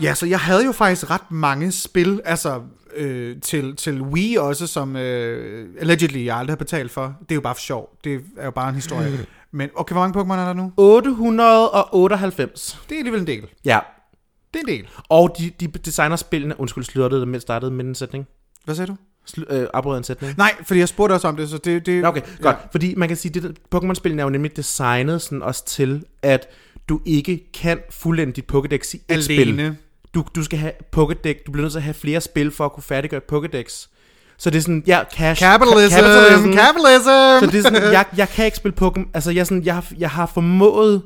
Ja, så jeg havde jo faktisk ret mange spil, altså øh, til, til Wii også, som øh, allegedly jeg aldrig har betalt for. Det er jo bare for sjov. Det er jo bare en historie. Men okay, hvor mange Pokémon er der nu? 898. Det er alligevel en del. Ja. Det er en del. Og de, de designer spillene... Undskyld, sluttede det, mens startede med en sætning. Hvad sagde du? Slu, øh, en sætning. Nej, fordi jeg spurgte også om det, så det... det Ja, Okay, godt. Fordi man kan sige, at Pokémon-spillene er jo nemlig designet sådan også til, at du ikke kan fuldende dit Pokédex i et spil. Du, du skal have Pokédex, du bliver nødt til at have flere spil for at kunne færdiggøre Pokédex. Så det er sådan, ja, cash. Capitalism! capitalism. Capitalism! Så det er sådan, jeg, jeg kan ikke spille Pokémon. Altså, jeg, er sådan, jeg, har, jeg har formået,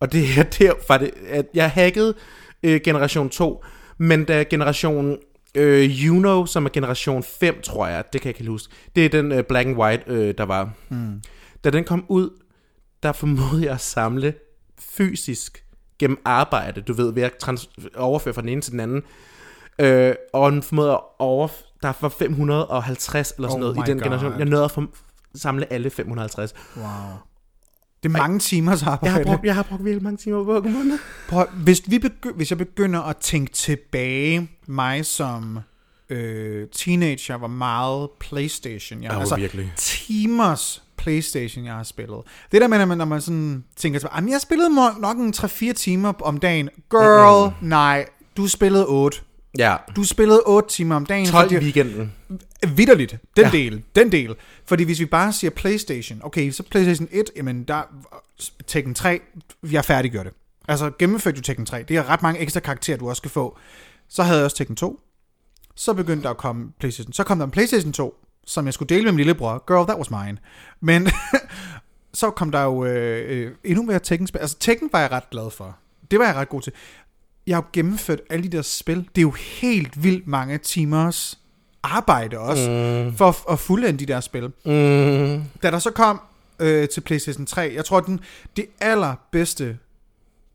og det er derfor, det, at jeg hackede øh, generation 2, men da generation øh, Juno, som er generation 5, tror jeg, det kan jeg ikke huske, det er den øh, black and white, øh, der var. Hmm. Da den kom ud, der formåede jeg at samle fysisk gennem arbejde, du ved, ved at trans- overføre fra den ene til den anden. Øh, og den formåede at over... Der var 550 eller sådan Oh noget i den God. generation. Jeg nåede at form- samle alle 550. Wow. Det er mange timers Jeg har arbejde. brugt, jeg har brugt virkelig mange timer på Pokémon. Prøv, hvis, vi begy- hvis jeg begynder at tænke tilbage, mig som øh, teenager var meget Playstation. Jeg, Ja, altså, virkelig. timers Playstation, jeg har spillet. Det der med, når man, sådan tænker tilbage, "Jamen, jeg spillede må- nok en 3-4 timer om dagen. Girl, mm-hmm. nej, du spillede 8. Ja. Du spillede 8 timer om dagen. 12 fordi- weekenden. Vitterligt. Den. Ja. del. Den del. Fordi hvis vi bare siger Playstation, okay, så Playstation 1, jamen der Tekken 3, jeg færdiggjorde det. Altså gennemførte du Tekken 3. Det er ret mange ekstra karakterer, du også skal få. Så havde jeg også Tekken 2. Så begyndte der at komme Playstation. Så kom der en Playstation 2, som jeg skulle dele med min lillebror. Girl, that was mine. Men, så kom der jo øh, øh, endnu mere Tekken-spil. Altså Tekken var jeg ret glad for. Det var jeg ret god til. Jeg har gennemført alle de der spil. Det er jo helt vildt mange timers arbejde også, mm. for at, at fuldende de der spil. Mm. Da der så kom øh, til PlayStation 3, jeg tror, den, det allerbedste,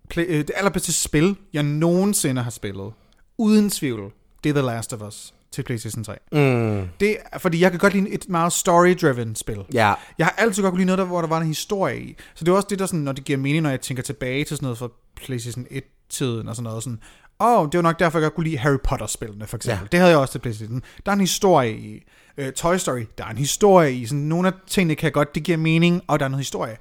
play, øh, det allerbedste spil, jeg nogensinde har spillet, uden tvivl, det er The Last of Us til PlayStation 3. Mm. Det fordi jeg kan godt lide et meget story-driven spil. Ja. Jeg har altid godt kunne lide noget, der, hvor der var en historie i. Så det er også det, der sådan, når det giver mening, når jeg tænker tilbage til sådan noget fra PlayStation 1-tiden og sådan noget. Sådan, Åh, oh, det var nok derfor, jeg godt kunne lide Harry Potter-spillene, for eksempel. Ja. Det havde jeg også til PlayStation. Der er en historie i. Uh, Toy Story, der er en historie i. Sådan, nogle af tingene kan godt, det giver mening, og der er noget historie.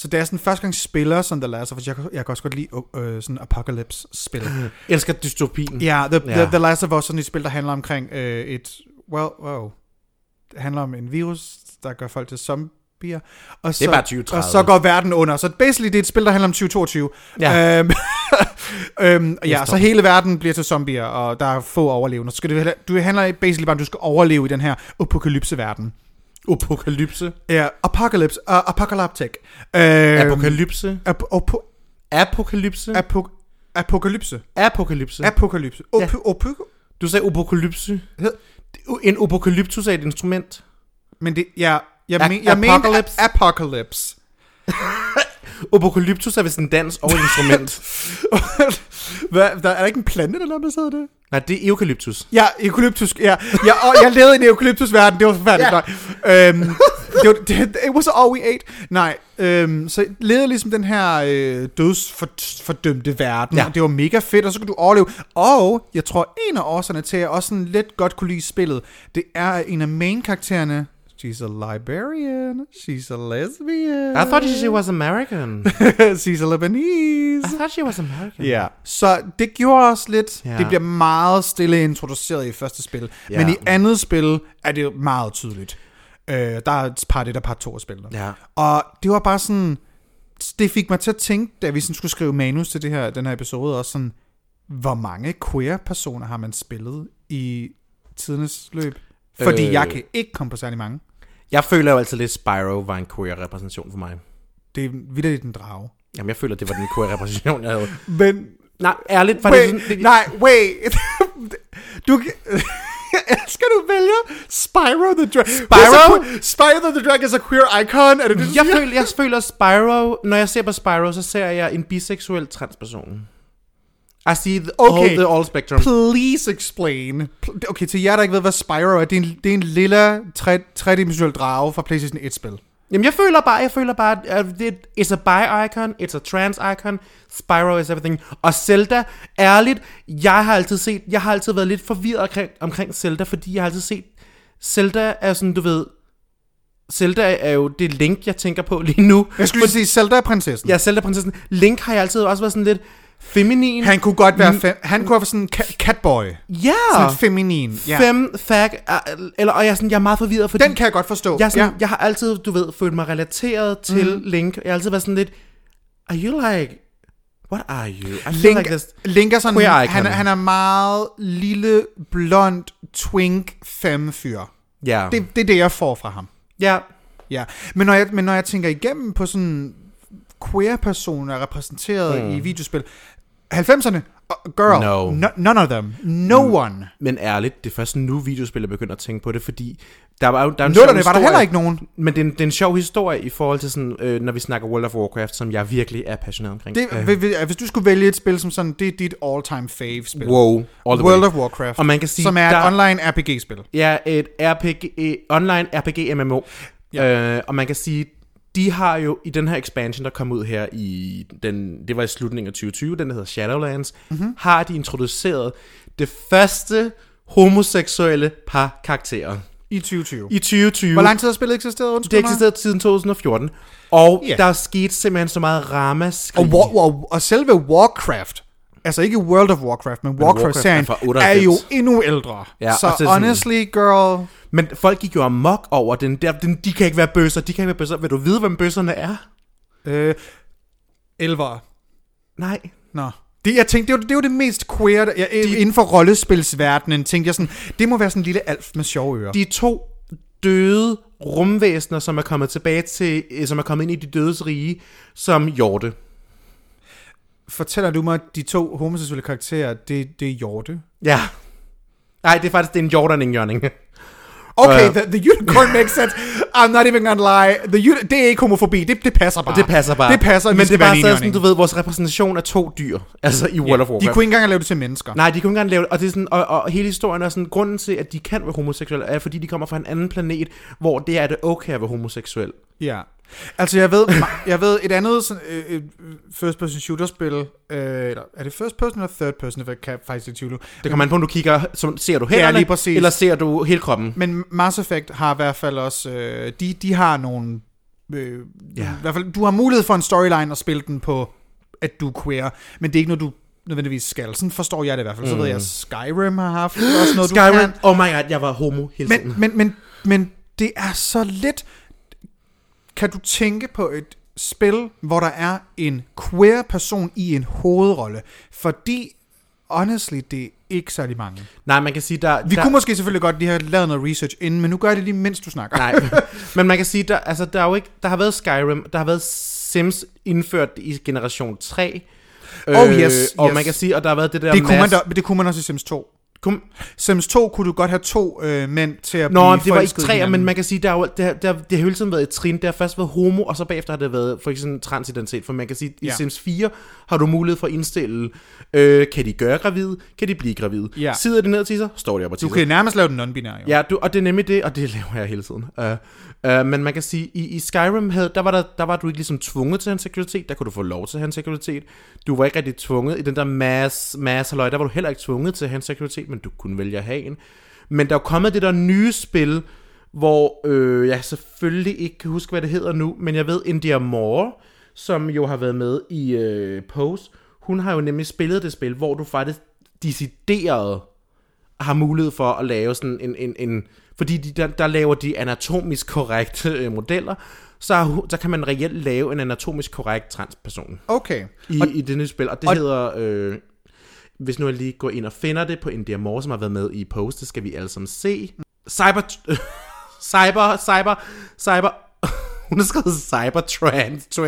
Så det er sådan første gang spiller som The Last of Us. Jeg, jeg kan også godt lide uh, sådan Apocalypse-spil. Elsker dystopien. Ja, the, the, Ja. the Last of Us, sådan et spil, der handler omkring øh, et, well, wow, det handler om en virus, der gør folk til zombier. Og så, er bare 2030. Og så går verden under. Så basically, det er et spil, der handler om 2022. Ja. Øhm, øhm, ja, så hele verden bliver til zombier, og der er få overlevende. Så skal det, du handler basically bare om, du skal overleve i den her apokalypse-verden. Apokalypse. Ja, apocalypse, uh, apocalyptic. Øhm, Apokalypse. ap- apo- Apokalypse. apo- apokalypse. Apokalypse. Apokalypse. Ja. Op- op- Du sagde apokalypse. En apokalyptus er et instrument. Men det, ja, jeg, men, jeg mener apocalypse. apocalypse. Apokalyptus er vist en dans og et instrument. Hvad, der, er der ikke en plante, der noget, der det? Nej, det er eukalyptus. Ja, eukalyptus. Ja, ja og jeg levede i en eukalyptusverden. Det var forfærdeligt. Ja. Øhm, det, var, det, it was all we ate. Nej, øhm, så levede ligesom den her øh, dødsfordømte verden. Ja. Ja. Og det var mega fedt, og så kunne du overleve. Og jeg tror, en af årsagerne til, at jeg også sådan lidt godt kunne lide spillet, det er at en af main-karaktererne, She's a Liberian. She's a lesbian. I thought she was American. She's a Lebanese. I thought she was American. Ja, så det gjorde også lidt. Ja. Det bliver meget stille introduceret i første spil. Ja. Men i andet spil er det meget tydeligt. Øh, der er et par det der par to af spillene. Ja. Og det var bare sådan... Det fik mig til at tænke, da vi sådan skulle skrive manus til det her, den her episode, også sådan, hvor mange queer-personer har man spillet i tidernes løb? Fordi øh. jeg kan ikke komme på særlig mange. Jeg føler jo altid lidt, Spyro var en queer repræsentation for mig. Det er vidderligt en drage. Jamen, jeg føler, det var den queer repræsentation, jeg havde. Men Nej, ærligt, for Wait, det, sådan, det, nej, wait. du. Skal du vælge Spyro the Dragon? Spyro? Spyro the Dragon is a queer icon. Er det det, jeg, føler, jeg føler Spyro, når jeg ser på Spyro, så ser jeg en biseksuel transperson. I see the, Okay. all, the all spectrum. Please explain. Pl- Okay, til jer, der ikke ved, hvad Spyro er, det er en, det er en lille tre, tredimensionel drage fra PlayStation 1-spil. Jamen, jeg føler bare, jeg føler bare, at det, it's a bi-icon, it's a trans-icon, Spyro is everything. Og Zelda, ærligt, jeg har altid set, jeg har altid været lidt forvirret omkring, omkring Zelda, fordi jeg har altid set, Zelda er sådan, du ved, Zelda er jo det Link, jeg tænker på lige nu. Jeg skulle sige, Zelda er prinsessen. Ja, Zelda-prinsessen. Link har jeg altid også været sådan lidt feminin. Han kunne godt være, fem, han kunne være sådan en ca- catboy. ja, Sådan feminin. Ja. fem fag, eller, og jeg er, sådan, jeg er meget forvirret, fordi Den kan jeg godt forstå. jeg, sådan, ja. jeg har altid, du ved, følt mig relateret til mm. Link. Jeg har altid været sådan lidt, are you like, what are you? I Link, like this. Link er sådan, queer han, er- han er meget lille, blond, twink, femme fyr. Ja, Det, det er det, jeg får fra ham. ja, Ja, men når jeg, men når jeg tænker igennem på sådan queer-personer repræsenteret mm. i videospil, 90'erne, uh, girl, No. no, none of them, no mm. one. men ærligt, det er først nu videospil, jeg begynder at tænke på det, fordi der var, jo- der er en Nullerne var der heller ikke nogen. Men det er, en, det er en sjov historie i forhold til sådan, øh, når vi snakker World of Warcraft, som jeg virkelig er passioneret omkring. Det, Øh, hvis, du skulle vælge et spil som sådan, det er dit all-time fave-spil. wow, all the World way. of Warcraft, Og man kan sige, som er der- et online RPG-spil. Ja, et RPG, online RPG MMO. Ja. Øh, og man kan sige, de har jo i den her expansion, der kom ud her i, den, det var i slutningen af 2020, den der hedder Shadowlands, mm-hmm. har de introduceret det første homoseksuelle par karakterer I 2020. i 2020. Hvor lang tid har spillet eksisteret? Undskyld Det eksisterede siden 2014. Og Ja. der er sket simpelthen så meget ramaskrig. Og, war, og, og selve Warcraft, altså ikke World of Warcraft, men Warcraft-serien, Warcraft er er 98. jo endnu ældre. Ja, så og det er sådan- honestly, girl... Men folk gik jo amok over den der. Den, de kan ikke være bøsser, de kan ikke være bøsser. Vil du vide, hvem bøsserne er? Øh, elvere. Nej. Nå. Det, jeg tænkte, det var det, var det mest queer, jeg, de, inden for rollespilsverdenen, tænkte jeg sådan, det må være sådan en lille alf med sjove ører. De to døde rumvæsener, som er kommet tilbage til, øh, som er kommet ind i de dødes rige, som hjorte. Fortæller du mig, at de to homoseksuelle karakterer, det, det er Hjorte? Ja. Nej, det er faktisk det er en hjort og en jørning. Okay, Øh. the, the unicorn makes sense. I'm not even gonna lie. The, uni- det er ikke homofobi. Det, det passer bare. Det passer bare. Det passer, Men de det er bare stadig sådan, du ved, vores repræsentation af to dyr. Altså i World of De Warcraft. kunne ikke engang lave det til mennesker. Nej, de kunne ikke engang lave det, og, det er sådan, og, og hele historien er sådan, grunden til, at de kan være homoseksuelle, er fordi de kommer fra en anden planet, hvor det er det okay at være homoseksuel. Ja. Altså, jeg ved, jeg ved et andet sådan, øh, øh, first person shooter spil, øh, eller er det first person eller third person, jeg kan faktisk ikke tvivle. Det kommer an på, om du kigger, så ser du hænderne, lige præcis. eller ser du hele kroppen. Men Mass Effect har i hvert fald også, øh, de, de har nogle, øh, Ja. i hvert fald, du har mulighed for en storyline og spille den på, at du er queer, men det er ikke noget, du nødvendigvis skal. Sådan forstår jeg det i hvert fald. Så ved jeg, at Skyrim har haft også noget, du kan. Skyrim, oh my god, jeg var homo hele tiden. Men, men, men, men det er så lidt... Kan du tænke på et spil, hvor der er en queer person i en hovedrolle? Fordi, honestly, det er ikke særlig mange. Nej, man kan sige, der... Vi der, kunne måske selvfølgelig godt lige have lavet noget research inden, men nu gør jeg det lige, mens du snakker. Nej, men man kan sige, der, altså, der, er jo ikke, der har været Skyrim, der har været Sims indført i generation 3. Oh, yes, Og yes. man kan sige, og der har været det der Det kunne, man da, det kunne man også i Sims 2. Kum, Sims 2 kunne du godt have to øh, mænd til at Nå, blive det var ikke i træer, men man kan sige, der, er det, har, det, har, det hele tiden været et trin. Det har først været homo, og så bagefter har det været for eksempel transidentitet. For man kan sige, i Ja. Sims 4 har du mulighed for at indstille, øh, kan de gøre gravid, kan de blive gravid. Ja. Sidder de ned og tisser, står de op og Du tisser. kan nærmest lave den non-binære, jo. Ja, du, og det er nemlig det, og det laver jeg hele tiden. Uh, uh, men man kan sige, i, i Skyrim, havde, der, var der, der var du ikke ligesom tvunget til hans seksualitet, der kunne du få lov til hans seksualitet. Du var ikke rigtig tvunget i den der mass, mass der var du heller ikke tvunget til hans seksualitet, men du kunne vælge at have en. Men der er jo kommet det der nye spil, hvor øh, jeg selvfølgelig ikke kan huske, hvad det hedder nu, men jeg ved, India Moore, som jo har været med i øh, Pose, hun har jo nemlig spillet det spil, hvor du faktisk decideret har mulighed for at lave sådan en... en, en fordi de, der, der laver de anatomisk korrekte øh, modeller, så, så kan man reelt lave en anatomisk korrekt transperson Okay. i, i det nye spil. Og det og- og, hedder... Øh, hvis nu jeg lige går ind og finder det på India Moore, som har været med i Post, det skal vi alle sammen se. Cyber... cyber... Cyber... Cyber... Hun har skrevet Cybertrans 20...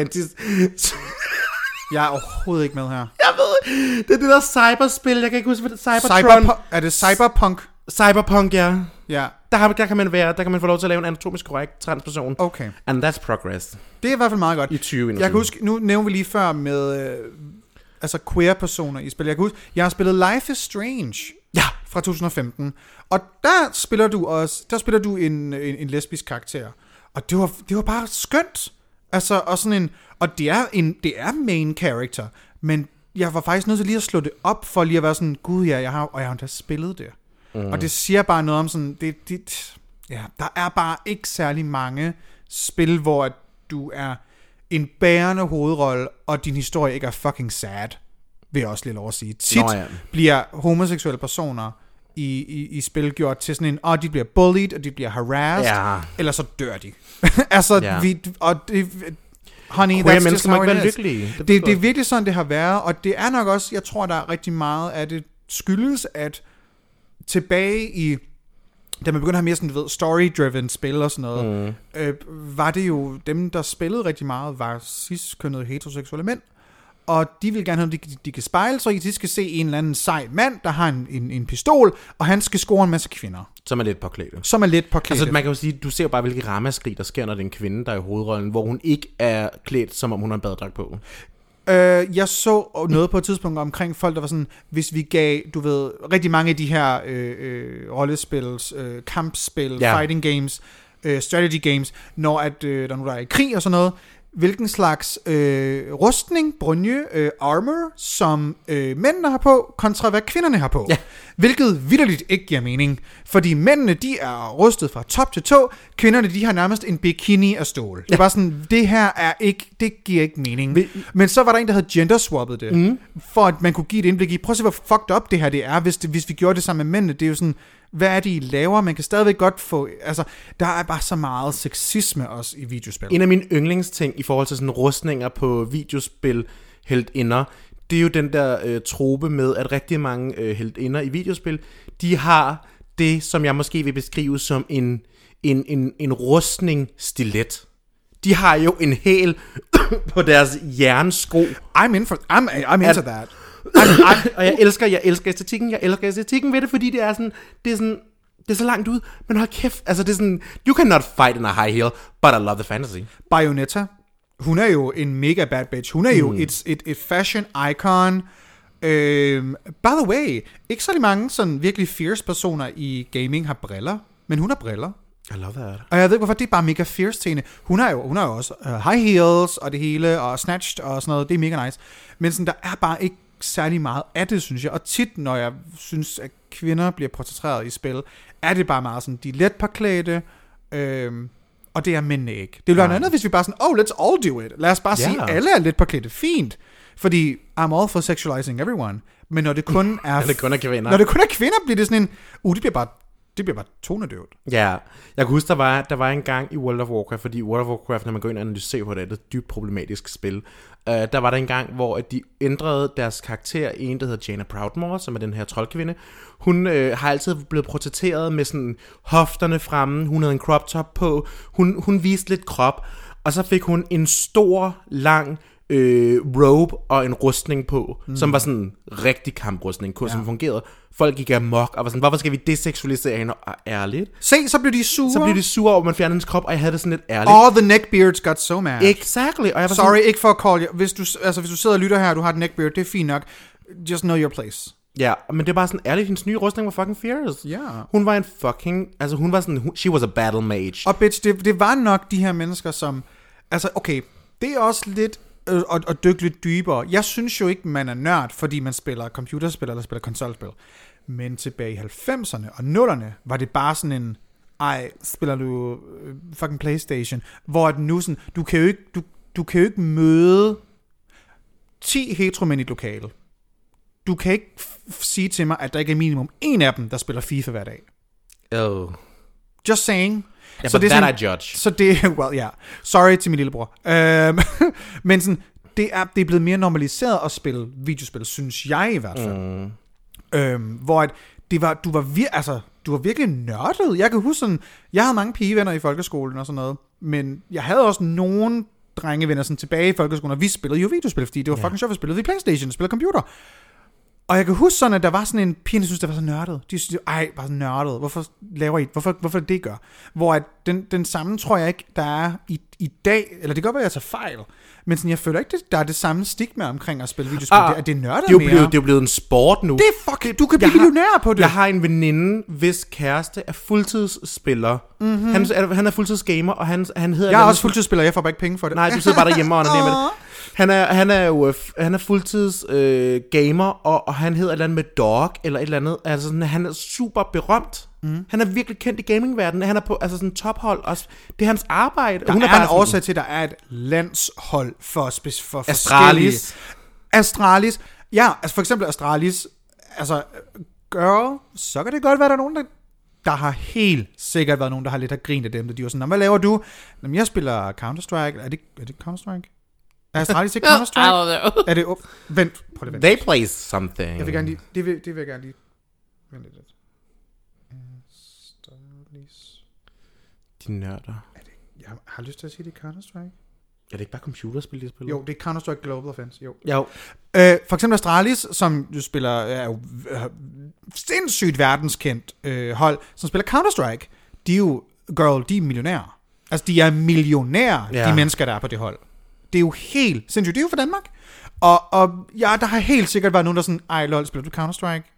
Jeg er overhovedet ikke med her. Jeg ved, det er det der cyberspil, jeg kan ikke huske, hvad det er. Cybertron. Cyberpunk, er det Cyberpunk? Cyberpunk, ja. Ja, Der, der, kan man være, der kan man få lov til at lave en anatomisk korrekt transperson. okay. And that's progress Det er i hvert fald meget godt. i 2021. Jeg kan huske, nu nævnte vi lige før med øh, altså queer-personer i spil. Jeg kan huske, jeg har spillet Life is Strange Ja, fra 2015, og der spiller du også, der spiller du en, en, en lesbisk karakter. Og det var, det var bare skønt. Altså, og sådan en, og det er, en, det er main character, men jeg var faktisk nødt til lige at slå det op, for lige at være sådan, gud ja, jeg har, og jeg har da spillet det. Mm. Og det siger bare noget om sådan, det, det, ja, der er bare ikke særlig mange spil, hvor at du er en bærende hovedrolle, og din historie ikke er fucking sad, vil jeg også lige lov at sige. Tit Nå ja. bliver homoseksuelle personer i, i, i spil gjort til sådan en, åh, oh, de bliver bullied, og de bliver harassed, Ja. eller så dør de. altså, Ja. vi, og det, honey, Queer that's just how it is. lykkelige. Det, det, det er virkelig sådan, det har været, og det er nok også, jeg tror, der er rigtig meget af det skyldes, at tilbage i, da man begyndte at have mere sådan, du ved, story-driven spil og sådan noget, mm. øh, var det jo, dem der spillede rigtig meget, var cis-kønnede heteroseksuelle mænd, og de vil gerne have, at de, de kan spejle sig i, de skal se en eller anden sej mand, der har en, en, en pistol, og han skal score en masse kvinder, Som er lidt påklædt. som er lidt på Altså, man kan jo sige, du ser jo bare, hvilke ramaskrig, der sker, når det er en kvinde, der er i hovedrollen, hvor hun ikke er klædt, som om hun har en badedragt på. Øh, jeg så noget på et tidspunkt omkring folk, der var sådan, hvis vi gav, du ved, rigtig mange af de her øh, øh, rollespils, øh, kampspil, Ja. fighting games, øh, strategy games, når at, øh, der nu der er i krig og sådan noget, hvilken slags øh, rustning, brynje, øh, armor, som øh, mændene har på, kontra hvad kvinderne har på. Ja. Hvilket vidderligt ikke giver mening. Fordi mændene, de er rustet fra top til tå, kvinderne, de har nærmest en bikini af stål. Det var sådan, det her er ikke, det giver ikke mening. Vi- Men så var der en, der havde genderswappet det, mm. for at man kunne give et indblik i, prøv at se, hvor fucked up det her det er, hvis, det, hvis vi gjorde det sammen med mændene. Det er jo sådan, hvad er det, I laver? Man kan stadigvæk godt få, altså, der er bare så meget sexisme også i videospil. En af mine yndlingsting i forhold til sådan rustninger på videospil heltinder, det er jo den der øh, trope med, at rigtig mange øh, heltinder i videospil, de har det, som jeg måske vil beskrive som en, en, en, en rustning stilet. De har jo en hæl på deres jernsko. I'm in for, I'm, I'm into that. Og jeg elsker, jeg elsker æstetikken, jeg elsker æstetikken ved det, fordi det er sådan, det er sådan, det er så langt ud, men hold kæft, altså det er sådan, you cannot fight in a high heel, but I love the fantasy. Bayonetta, hun er jo en mega bad bitch. Hun er jo et, et, et fashion icon. Øhm, by the way, ikke så mange sådan virkelig fierce personer i gaming har briller, men hun har briller. I love that. Og jeg ved ikke, hvorfor det er bare mega fierce til hende. Hun har jo, hun har jo også uh, high heels og det hele, og snatched og sådan noget. Det er mega nice. Men sådan, der er bare ikke særlig meget af det, synes jeg. Og tit, når jeg synes, at kvinder bliver portrætteret i spil, er det bare meget sådan, de er let påklædte, øhm, og det er mændene ikke. Det ville være noget andet, hvis vi bare sådan, oh, let's all do it. Lad os bare Ja. sige, alle er lidt påklædte. Fint. Fordi I'm all for sexualizing everyone. Men når det kun er... Når det kun er kvinder. Når det kun er kvinder, bliver det sådan en... Uh, det bliver bare, det bliver bare tonedøvt. Ja, jeg kan huske, der var, der var en gang i World of Warcraft, fordi World of Warcraft, når man går ind og analyserer på det, er det et dybt problematisk spil. Uh, der var der en gang, hvor at de ændrede deres karakter en, der hedder Jaina Proudmore, som er den her troldkvinde. Hun øh, har altid blevet portrætteret med sådan hofterne fremme, hun havde en crop top på, hun, hun viste lidt krop, og så fik hun en stor, lang øh, robe og en rustning på, mm. som var sådan en rigtig kamprustning, ja. som fungerede. Folk gik amok og var sådan, hvorfor skal vi deseksualisere hende? Og ærligt. Se, så blev de sure. Så blev de sure over, at man fjernede hendes krop, og jeg havde det sådan lidt ærligt. All the neckbeards got so mad. Exactly. Og jeg var Sorry, Sådan, ikke for at call jer. Hvis du, altså, hvis du sidder og lytter her, og du har et neckbeard, det er fint nok. Just know your place. ja, men det er bare sådan ærligt, hendes nye rustning var fucking fierce. Ja. Hun var en fucking, altså hun var sådan, hun, she was a battle mage. Og bitch, det, det var nok de her mennesker, som... Altså, okay, det er også lidt øh, at, at dykke lidt dybere. Jeg synes jo ikke, man er nørd, fordi man spiller computerspil eller spiller konsolspil. Men tilbage i 90'erne og 0'erne var det bare sådan en... Ej, spiller du øh, fucking Playstation? Hvor at nu sådan... Du kan jo ikke, du, du kan jo ikke møde 10 heteromænd i et lokale. Du kan ikke sige til mig, at der ikke er minimum en af dem, der spiller FIFA hver dag. Oh. Just saying. Ja, but that I judge. Så det, well, ja. Yeah. Sorry til min lillebror. Øhm, men sådan, det er, det er blevet mere normaliseret at spille videospil, synes jeg i hvert fald. Mm. Øhm, hvor at det var, du var vir, altså, du var virkelig nørdet. Jeg kan huske sådan, jeg havde mange pigevenner i folkeskolen og sådan noget, men jeg havde også nogle drengevenner sådan tilbage i folkeskolen, og vi spillede jo videospil, fordi det var fucking sjovt, vi spillede vi Playstation, spillede computer. Og jeg kan huske sådan, at der var sådan en pige, der synes, det var så nørdet. De synes, ej, bare så nørdet. Hvorfor laver I, hvorfor, hvorfor det gør? Hvor at den, den samme tror jeg ikke, der er i, i dag, eller det kan godt være, at jeg tager fejl, men sådan, jeg føler ikke, det, der er det samme stigma omkring at spille videospil. Ah, det, er, det er nørdet Det er, jo blevet, det er jo blevet en sport nu. det er fucking, du kan blive millionær på det. Jeg har en veninde, hvis kæreste er fuldtidsspiller. Mm-hmm. Han, er, han er fuldtidsgamer, og han, han hedder... jeg er også fuldtidsspiller, jeg får bare ikke penge for det. Nej, du sidder bare derhjemme og onanerer med det. Han er, han er jo øh, han er fuldtids øh, gamer, og, og han hedder et eller andet med Dog, eller et eller andet. Altså, sådan, han er super berømt. Mm. Han er virkelig kendt i gamingverdenen. Han er på altså sådan tophold også. Det er hans arbejde. Der Hun er, er bare en sådan- årsag til, at der er et landshold for, for Astralis. forskellige... Astralis. Ja, altså for eksempel Astralis. Altså, girl, så kan det godt være, der er nogen, der der har helt sikkert været nogen, der har lidt har grint af dem, da de var sådan, "Nå, hvad laver du? Jamen, jeg spiller Counter-Strike. Er det, er det Counter-Strike? Er Astralis ikke Counter-Strike? know. er det... Oh, vent, prøv lige vent. They play something. Jeg vil gerne lige... Det vil, det vil jeg gerne lige... Vent lidt. Astralis... De nørder. Jeg har lyst til at sige, det er Counter-Strike. Er det ikke bare computerspil, de spiller? Jo, det er Counter-Strike Global Offense, jo. Jo. Øh, for eksempel Astralis, som jo spiller, er jo øh, sindssygt verdenskendt øh, hold, som spiller Counter-Strike, de er jo, girl, de er millionærer. Altså, de er millionærer. Ja. de mennesker, der er på det hold. Det er jo helt sindssygt. Det er jo fra Danmark. Og, og ja, der har helt sikkert været nogen, der er sådan, ej lol, spiller du Counter-Strike?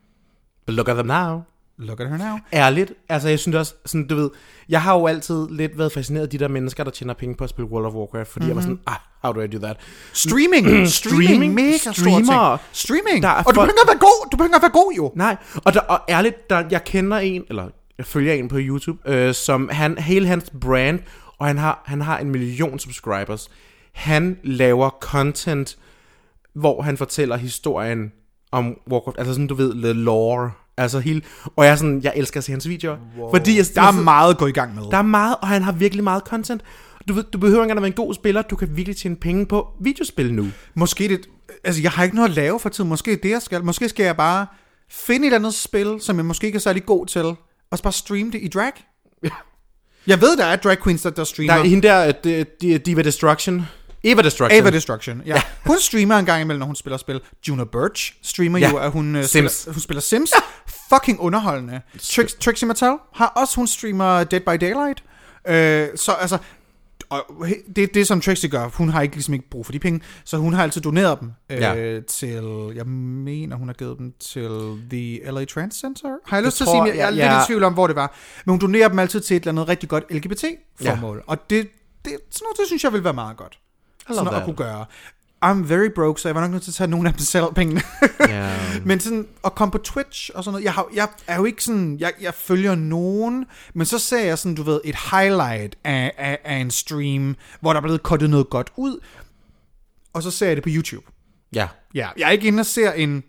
But look at them now. Look at her now. Ærligt, altså jeg synes også, sådan, du ved, jeg har jo altid lidt været fascineret af de der mennesker, der tjener penge på at spille World of Warcraft, fordi mm-hmm. jeg var sådan, ah, how do I do that? Streaming. Streaming. Streaming. Mega stor Streamere. ting. Streaming. Der er og du folk- behøver ikke at være god. Du behøver ikke at være god, jo. Nej, og, der, og ærligt, der, jeg kender en, eller jeg følger en på YouTube, øh, som han, hele hans brand, og han har, han har en million subscribers. Han laver content, hvor han fortæller historien om Warcraft, altså sådan, du ved, the lore, altså hele, og jeg er sådan, jeg elsker at se hans videoer, wow. fordi jeg, Der er meget at gå i gang med. der er meget, og han har virkelig meget content. Du, ved, du behøver ikke engang at være en god spiller, du kan virkelig tjene penge på videospil nu. Måske det... Altså, jeg har ikke noget at lave for tiden. Måske det, jeg skal. Måske skal jeg bare finde et eller andet spil, som jeg måske ikke er særlig god til, og så bare streame det i drag. Jeg ved, der er drag queens, der, der streamer. Der er hende der, D- Diva Destruction. Eva Destruction. Ava Destruction, ja. Hun streamer en gang imellem, når hun spiller spil. Juno Birch streamer Ja. jo, at hun, øh, Sims. Spiller, hun spiller Sims. Fucking underholdende. Trix, Trixie Mattel har også, hun streamer Dead by Daylight. Øh, så altså, og det, det som Trixie gør, hun har ikke, ligesom ikke brug for de penge, så hun har altid doneret dem øh, Ja. til, jeg mener, hun har givet dem til The LA Trans Center. Har jeg lyst til at sige, jeg, jeg er jeg- lidt ja. i tvivl om, hvor det var. Men hun donerer dem altid til et eller andet rigtig godt LGBT-formål. Og det, det, sådan noget, det synes jeg vil være meget godt. Sådan noget at that. kunne gøre. I'm very broke, så jeg var nok nødt til at tage nogle af dem selv pengene. Ja. men sådan at komme på Twitch og sådan noget. Jeg, har, jeg er jo ikke sådan, jeg, jeg følger nogen, men så ser jeg sådan, du ved, et highlight af, af, af en stream, hvor der er blevet kottet noget godt ud, og så ser jeg det på YouTube. ja. Ja, jeg er ikke inde og ser en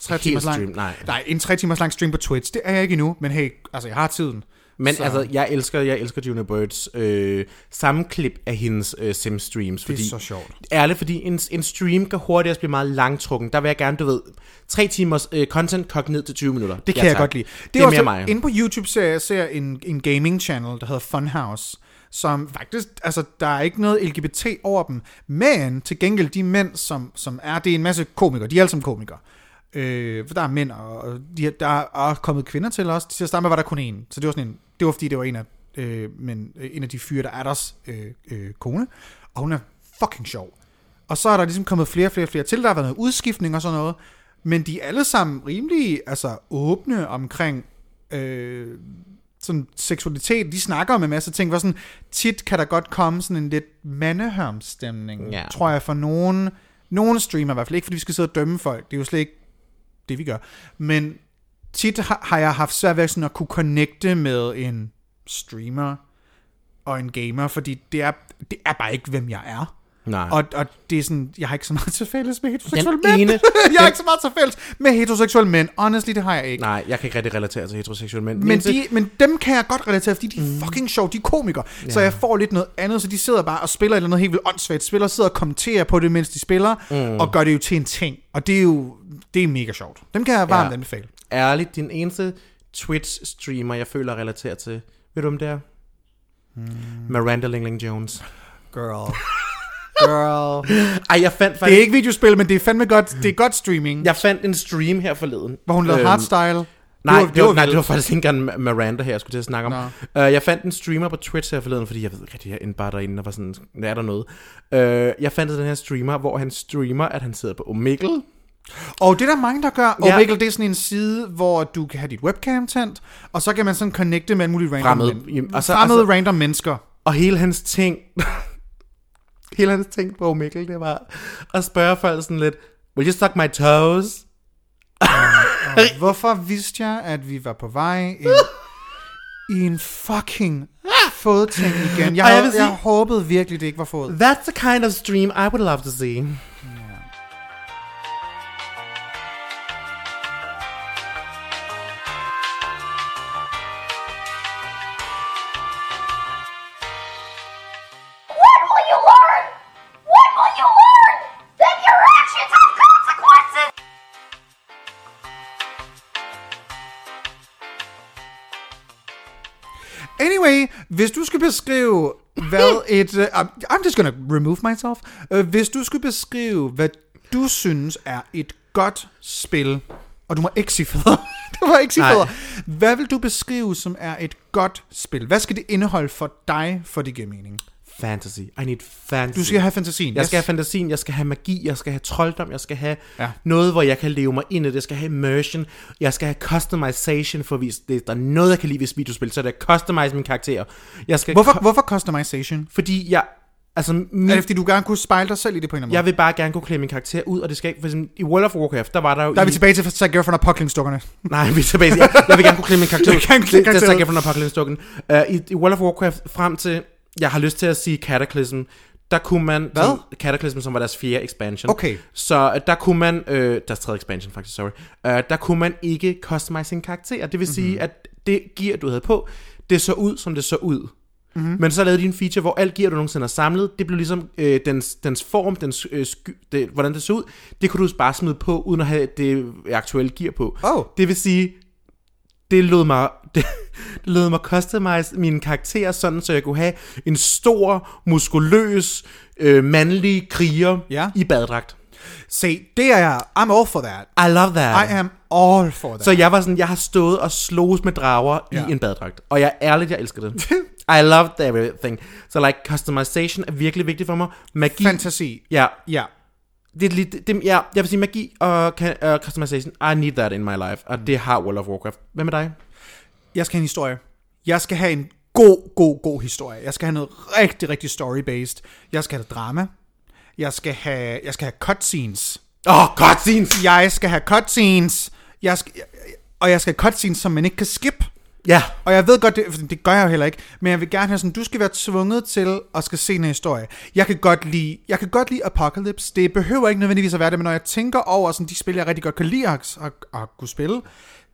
3 Helt timers lang, stream, nej. nej, en 3 timers lang stream på Twitch. Det er jeg ikke endnu, men hey, altså jeg har tiden. Men Så- så. altså, jeg elsker, jeg elsker Juno Birds øh, sammenklip af hendes øh, Sims streams. Det er Fordi, så sjovt. Ærligt, fordi en, en stream kan hurtigt også blive meget langtrukken. Der vil jeg gerne, du ved, tre timers øh, content kogt ned til 20 minutter. Det kan jeg tak. godt lide. Det er også, mere mig. Inde på YouTube ser jeg ser en, en gaming channel, der hedder Funhouse, som faktisk, altså der er ikke noget LGBT over dem, men til gengæld de mænd, som, som er, det er en masse komikere, de er alle sammen komikere. Øh, for der er mænd, og de, der er også kommet kvinder til os. Til at starte med var der kun en, så det var sådan en, det var fordi det var en af, øh, men, øh, en af de fyre, der er deres øh, øh, kone, og hun er fucking sjov. Og så er der ligesom kommet flere og flere flere til. Der har været noget udskiftning og sådan noget. Men de er alle sammen rimelig altså, åbne omkring øh, sådan seksualitet. De snakker om en masse ting, hvor sådan, tit kan der godt komme sådan en lidt mandehørmstemning, Ja. tror jeg, for nogen, nogen streamer i hvert fald. Ikke fordi vi skal sidde og dømme folk. Det er jo slet ikke det, vi gør. Men tit har, har jeg haft svært ved sådan at kunne connecte med en streamer og en gamer, fordi det er, det er bare ikke, hvem jeg er. Nej. Og, og det er sådan, jeg har ikke så meget til fælles med heteroseksuelle Den mænd. ene- jeg har ikke så meget til fælles med heteroseksuelle mænd. Honestly, det har jeg ikke. Nej, jeg kan ikke rigtig relatere til heteroseksuelle mænd. Men, de, men dem kan jeg godt relatere, fordi de er fucking sjove, de er komikere. Ja. Så jeg får lidt noget andet, så de sidder bare og spiller et eller andet helt vildt åndssvagt. Spiller sidder og kommenterer på det, mens de spiller, mm. og gør det jo til en ting. Og det er jo det er mega sjovt. Dem kan jeg varmt Ja. anbefale. Ærligt, din eneste Twitch-streamer, jeg føler relaterer til, ved du om det er? Hmm. Miranda Lingling Jones. Girl. Girl. Ej, jeg fandt det faktisk... er ikke videospil, men det er fandme godt, det er godt streaming. Jeg fandt en stream her forleden. Hvor hun lavede Øhm, hardstyle. Nej, det var, nej, vildt. det var faktisk ikke engang Miranda her, jeg skulle til at snakke om. Uh, jeg fandt en streamer på Twitch her forleden, fordi jeg ved ikke rigtig, jeg endte bare derinde og var sådan, er der noget? Uh, jeg fandt den her streamer, hvor han streamer, at han sidder på Omegle. Og det er der mange, der gør. Ja. Omegle, det er sådan en side, hvor du kan have dit webcam tændt, og så kan man sådan connecte med alle mulige random, Fremmede- men- og så- fremmede og så- random mennesker. Og hele hans ting, hele hans ting på Omegle, det var at spørge folk sådan lidt, will you suck my toes? Og hvorfor vidste jeg, at vi var på vej ind i en fucking fodting igen? Jeg, jeg vil jeg sige- håbede virkelig, det ikke var fod. That's the kind of stream I would love to see. Beskrive, hvad et... Uh, I'm just gonna remove myself. Uh, hvis du skulle beskrive, hvad du synes er et godt spil, og du må ikke sige fædre. du må ikke sige fædre. Hvad vil du beskrive, som er et godt spil? Hvad skal det indeholde for dig, for det giver mening? Fantasy. I need fantasy. Du skal have fantasien. Jeg skal have fantasien, jeg skal have magi, jeg skal have trolddom, jeg skal have Ja. noget, hvor jeg kan leve mig ind i det, jeg skal have immersion, jeg skal have customization, for hvis det, der er noget, jeg kan lide ved videospil, så er det at customize mine karakterer. Jeg skal Hvorfor, hvorfor customization? Fordi jeg, altså, min, Er det fordi, du gerne kunne spejle dig selv i det på en eller anden jeg måde? vil bare gerne kunne klæde min karakter ud, og det skal ikke, for eksempel, i World of Warcraft, der var der jo Der er i, vi tilbage til Zac Efron og Puckling-stukkerne. Nej, vi er tilbage. Jeg, jeg vil gerne kunne klemme min karakter. Vil gerne ud. klemme det, det er karakter Zac ud. Efron og Apocalypse Uh, i, I World of Warcraft frem til, jeg har lyst til at sige Cataclysm, der kunne man... Hvad? Som, Cataclysm, som var deres fjerde expansion. Okay. Så øh, der kunne man... Øh, deres tredje expansion, faktisk, sorry. Uh, der kunne man ikke customize sin karakter. Det vil Mhm. sige, mm-hmm. at det gear, du havde på, det så ud, som det så ud. Mhm. Mm-hmm. Men så lavede de en feature, hvor alt gear, du nogensinde har samlet, det blev ligesom øh, dens, dens form, dens, øh, sky, det, hvordan det så ud, det kunne du bare smide på, uden at have det aktuelle gear på. Oh. Det vil sige, det lød mig, det lød mig customize mine karakterer sådan, så jeg kunne have en stor, muskuløs, øh, mandlig kriger Ja. i badedragt. Se, det er jeg. I'm all for that. I love that. I am all for that. Så jeg var sådan, jeg har stået og sloges med drager Ja. i en badedragt. Og jeg er ærligt, jeg elsker det. I love everything. Så like, customization er virkelig vigtigt for mig. Magi. Fantasi. Ja, Ja. det er lidt, det, ja, jeg vil sige magi og uh, customization. I need that in my life. Og det har World of Warcraft. Hvad med dig? Jeg skal have en historie. Jeg skal have en god, god, god historie. Jeg skal have noget rigtig, rigtig story-based. Jeg skal have drama. Jeg skal have, jeg skal have cutscenes. Åh, oh, cutscenes! Jeg skal have cutscenes. Jeg skal, og jeg skal have cutscenes, som man ikke kan skip. Ja. Og jeg ved godt, det, det gør jeg jo heller ikke, men jeg vil gerne have sådan, du skal være tvunget til at skal se en historie. Jeg kan godt lide, jeg kan godt lide Apocalypse. Det behøver ikke nødvendigvis at være det, men når jeg tænker over sådan, de spil, jeg rigtig godt kan lide at, at, at kunne spille,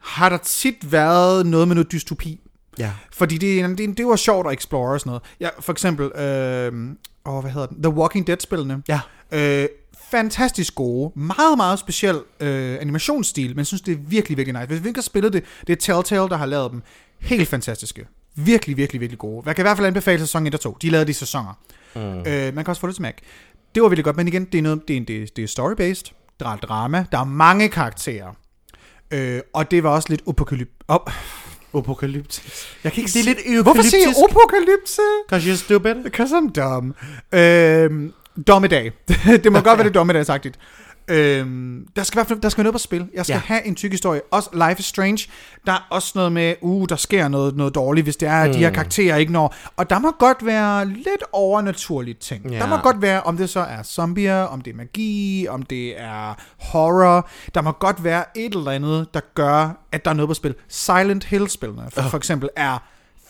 har der tit været noget med noget dystopi. Ja. Fordi det, det, det var sjovt at explore og sådan noget. Ja, for eksempel, øh, åh, hvad hedder den? The Walking Dead-spillene. Ja. Øh, fantastisk gode, meget, meget speciel øh, animationsstil, men jeg synes, det er virkelig, virkelig nice. Hvis vi ikke har spillet det, det er Telltale, der har lavet dem. Helt fantastiske. Virkelig, virkelig, virkelig gode. Jeg kan i hvert fald anbefale sæson 1 og 2. De lavede de sæsoner. Mm. Øh, man kan også få det til Mac. Det var virkelig godt, men igen, det er, noget, det er, det er, story-based. Der er drama. Der er mange karakterer. Øh, og det var også lidt apokalyp... Op. Apokalyptisk. Jeg kan ikke Det er lidt Hvorfor siger jeg eukalyptisk. apokalypse? Cause you're stupid. Because I'm dumb. Øhm, dommedag. det må godt være det dommedagsagtigt. Øhm, der, skal fald, der skal være noget på spil. Jeg skal Ja. have en tyk historie. Også Life is Strange. Der er også noget med, uh, der sker noget, noget dårligt, hvis det er, at de her karakterer ikke når. Og der må godt være lidt overnaturlige ting. Ja. Der må godt være, om det så er zombier, om det er magi, om det er horror. Der må godt være et eller andet, der gør, at der er noget på spil. Silent Hill-spillene, for, for eksempel, er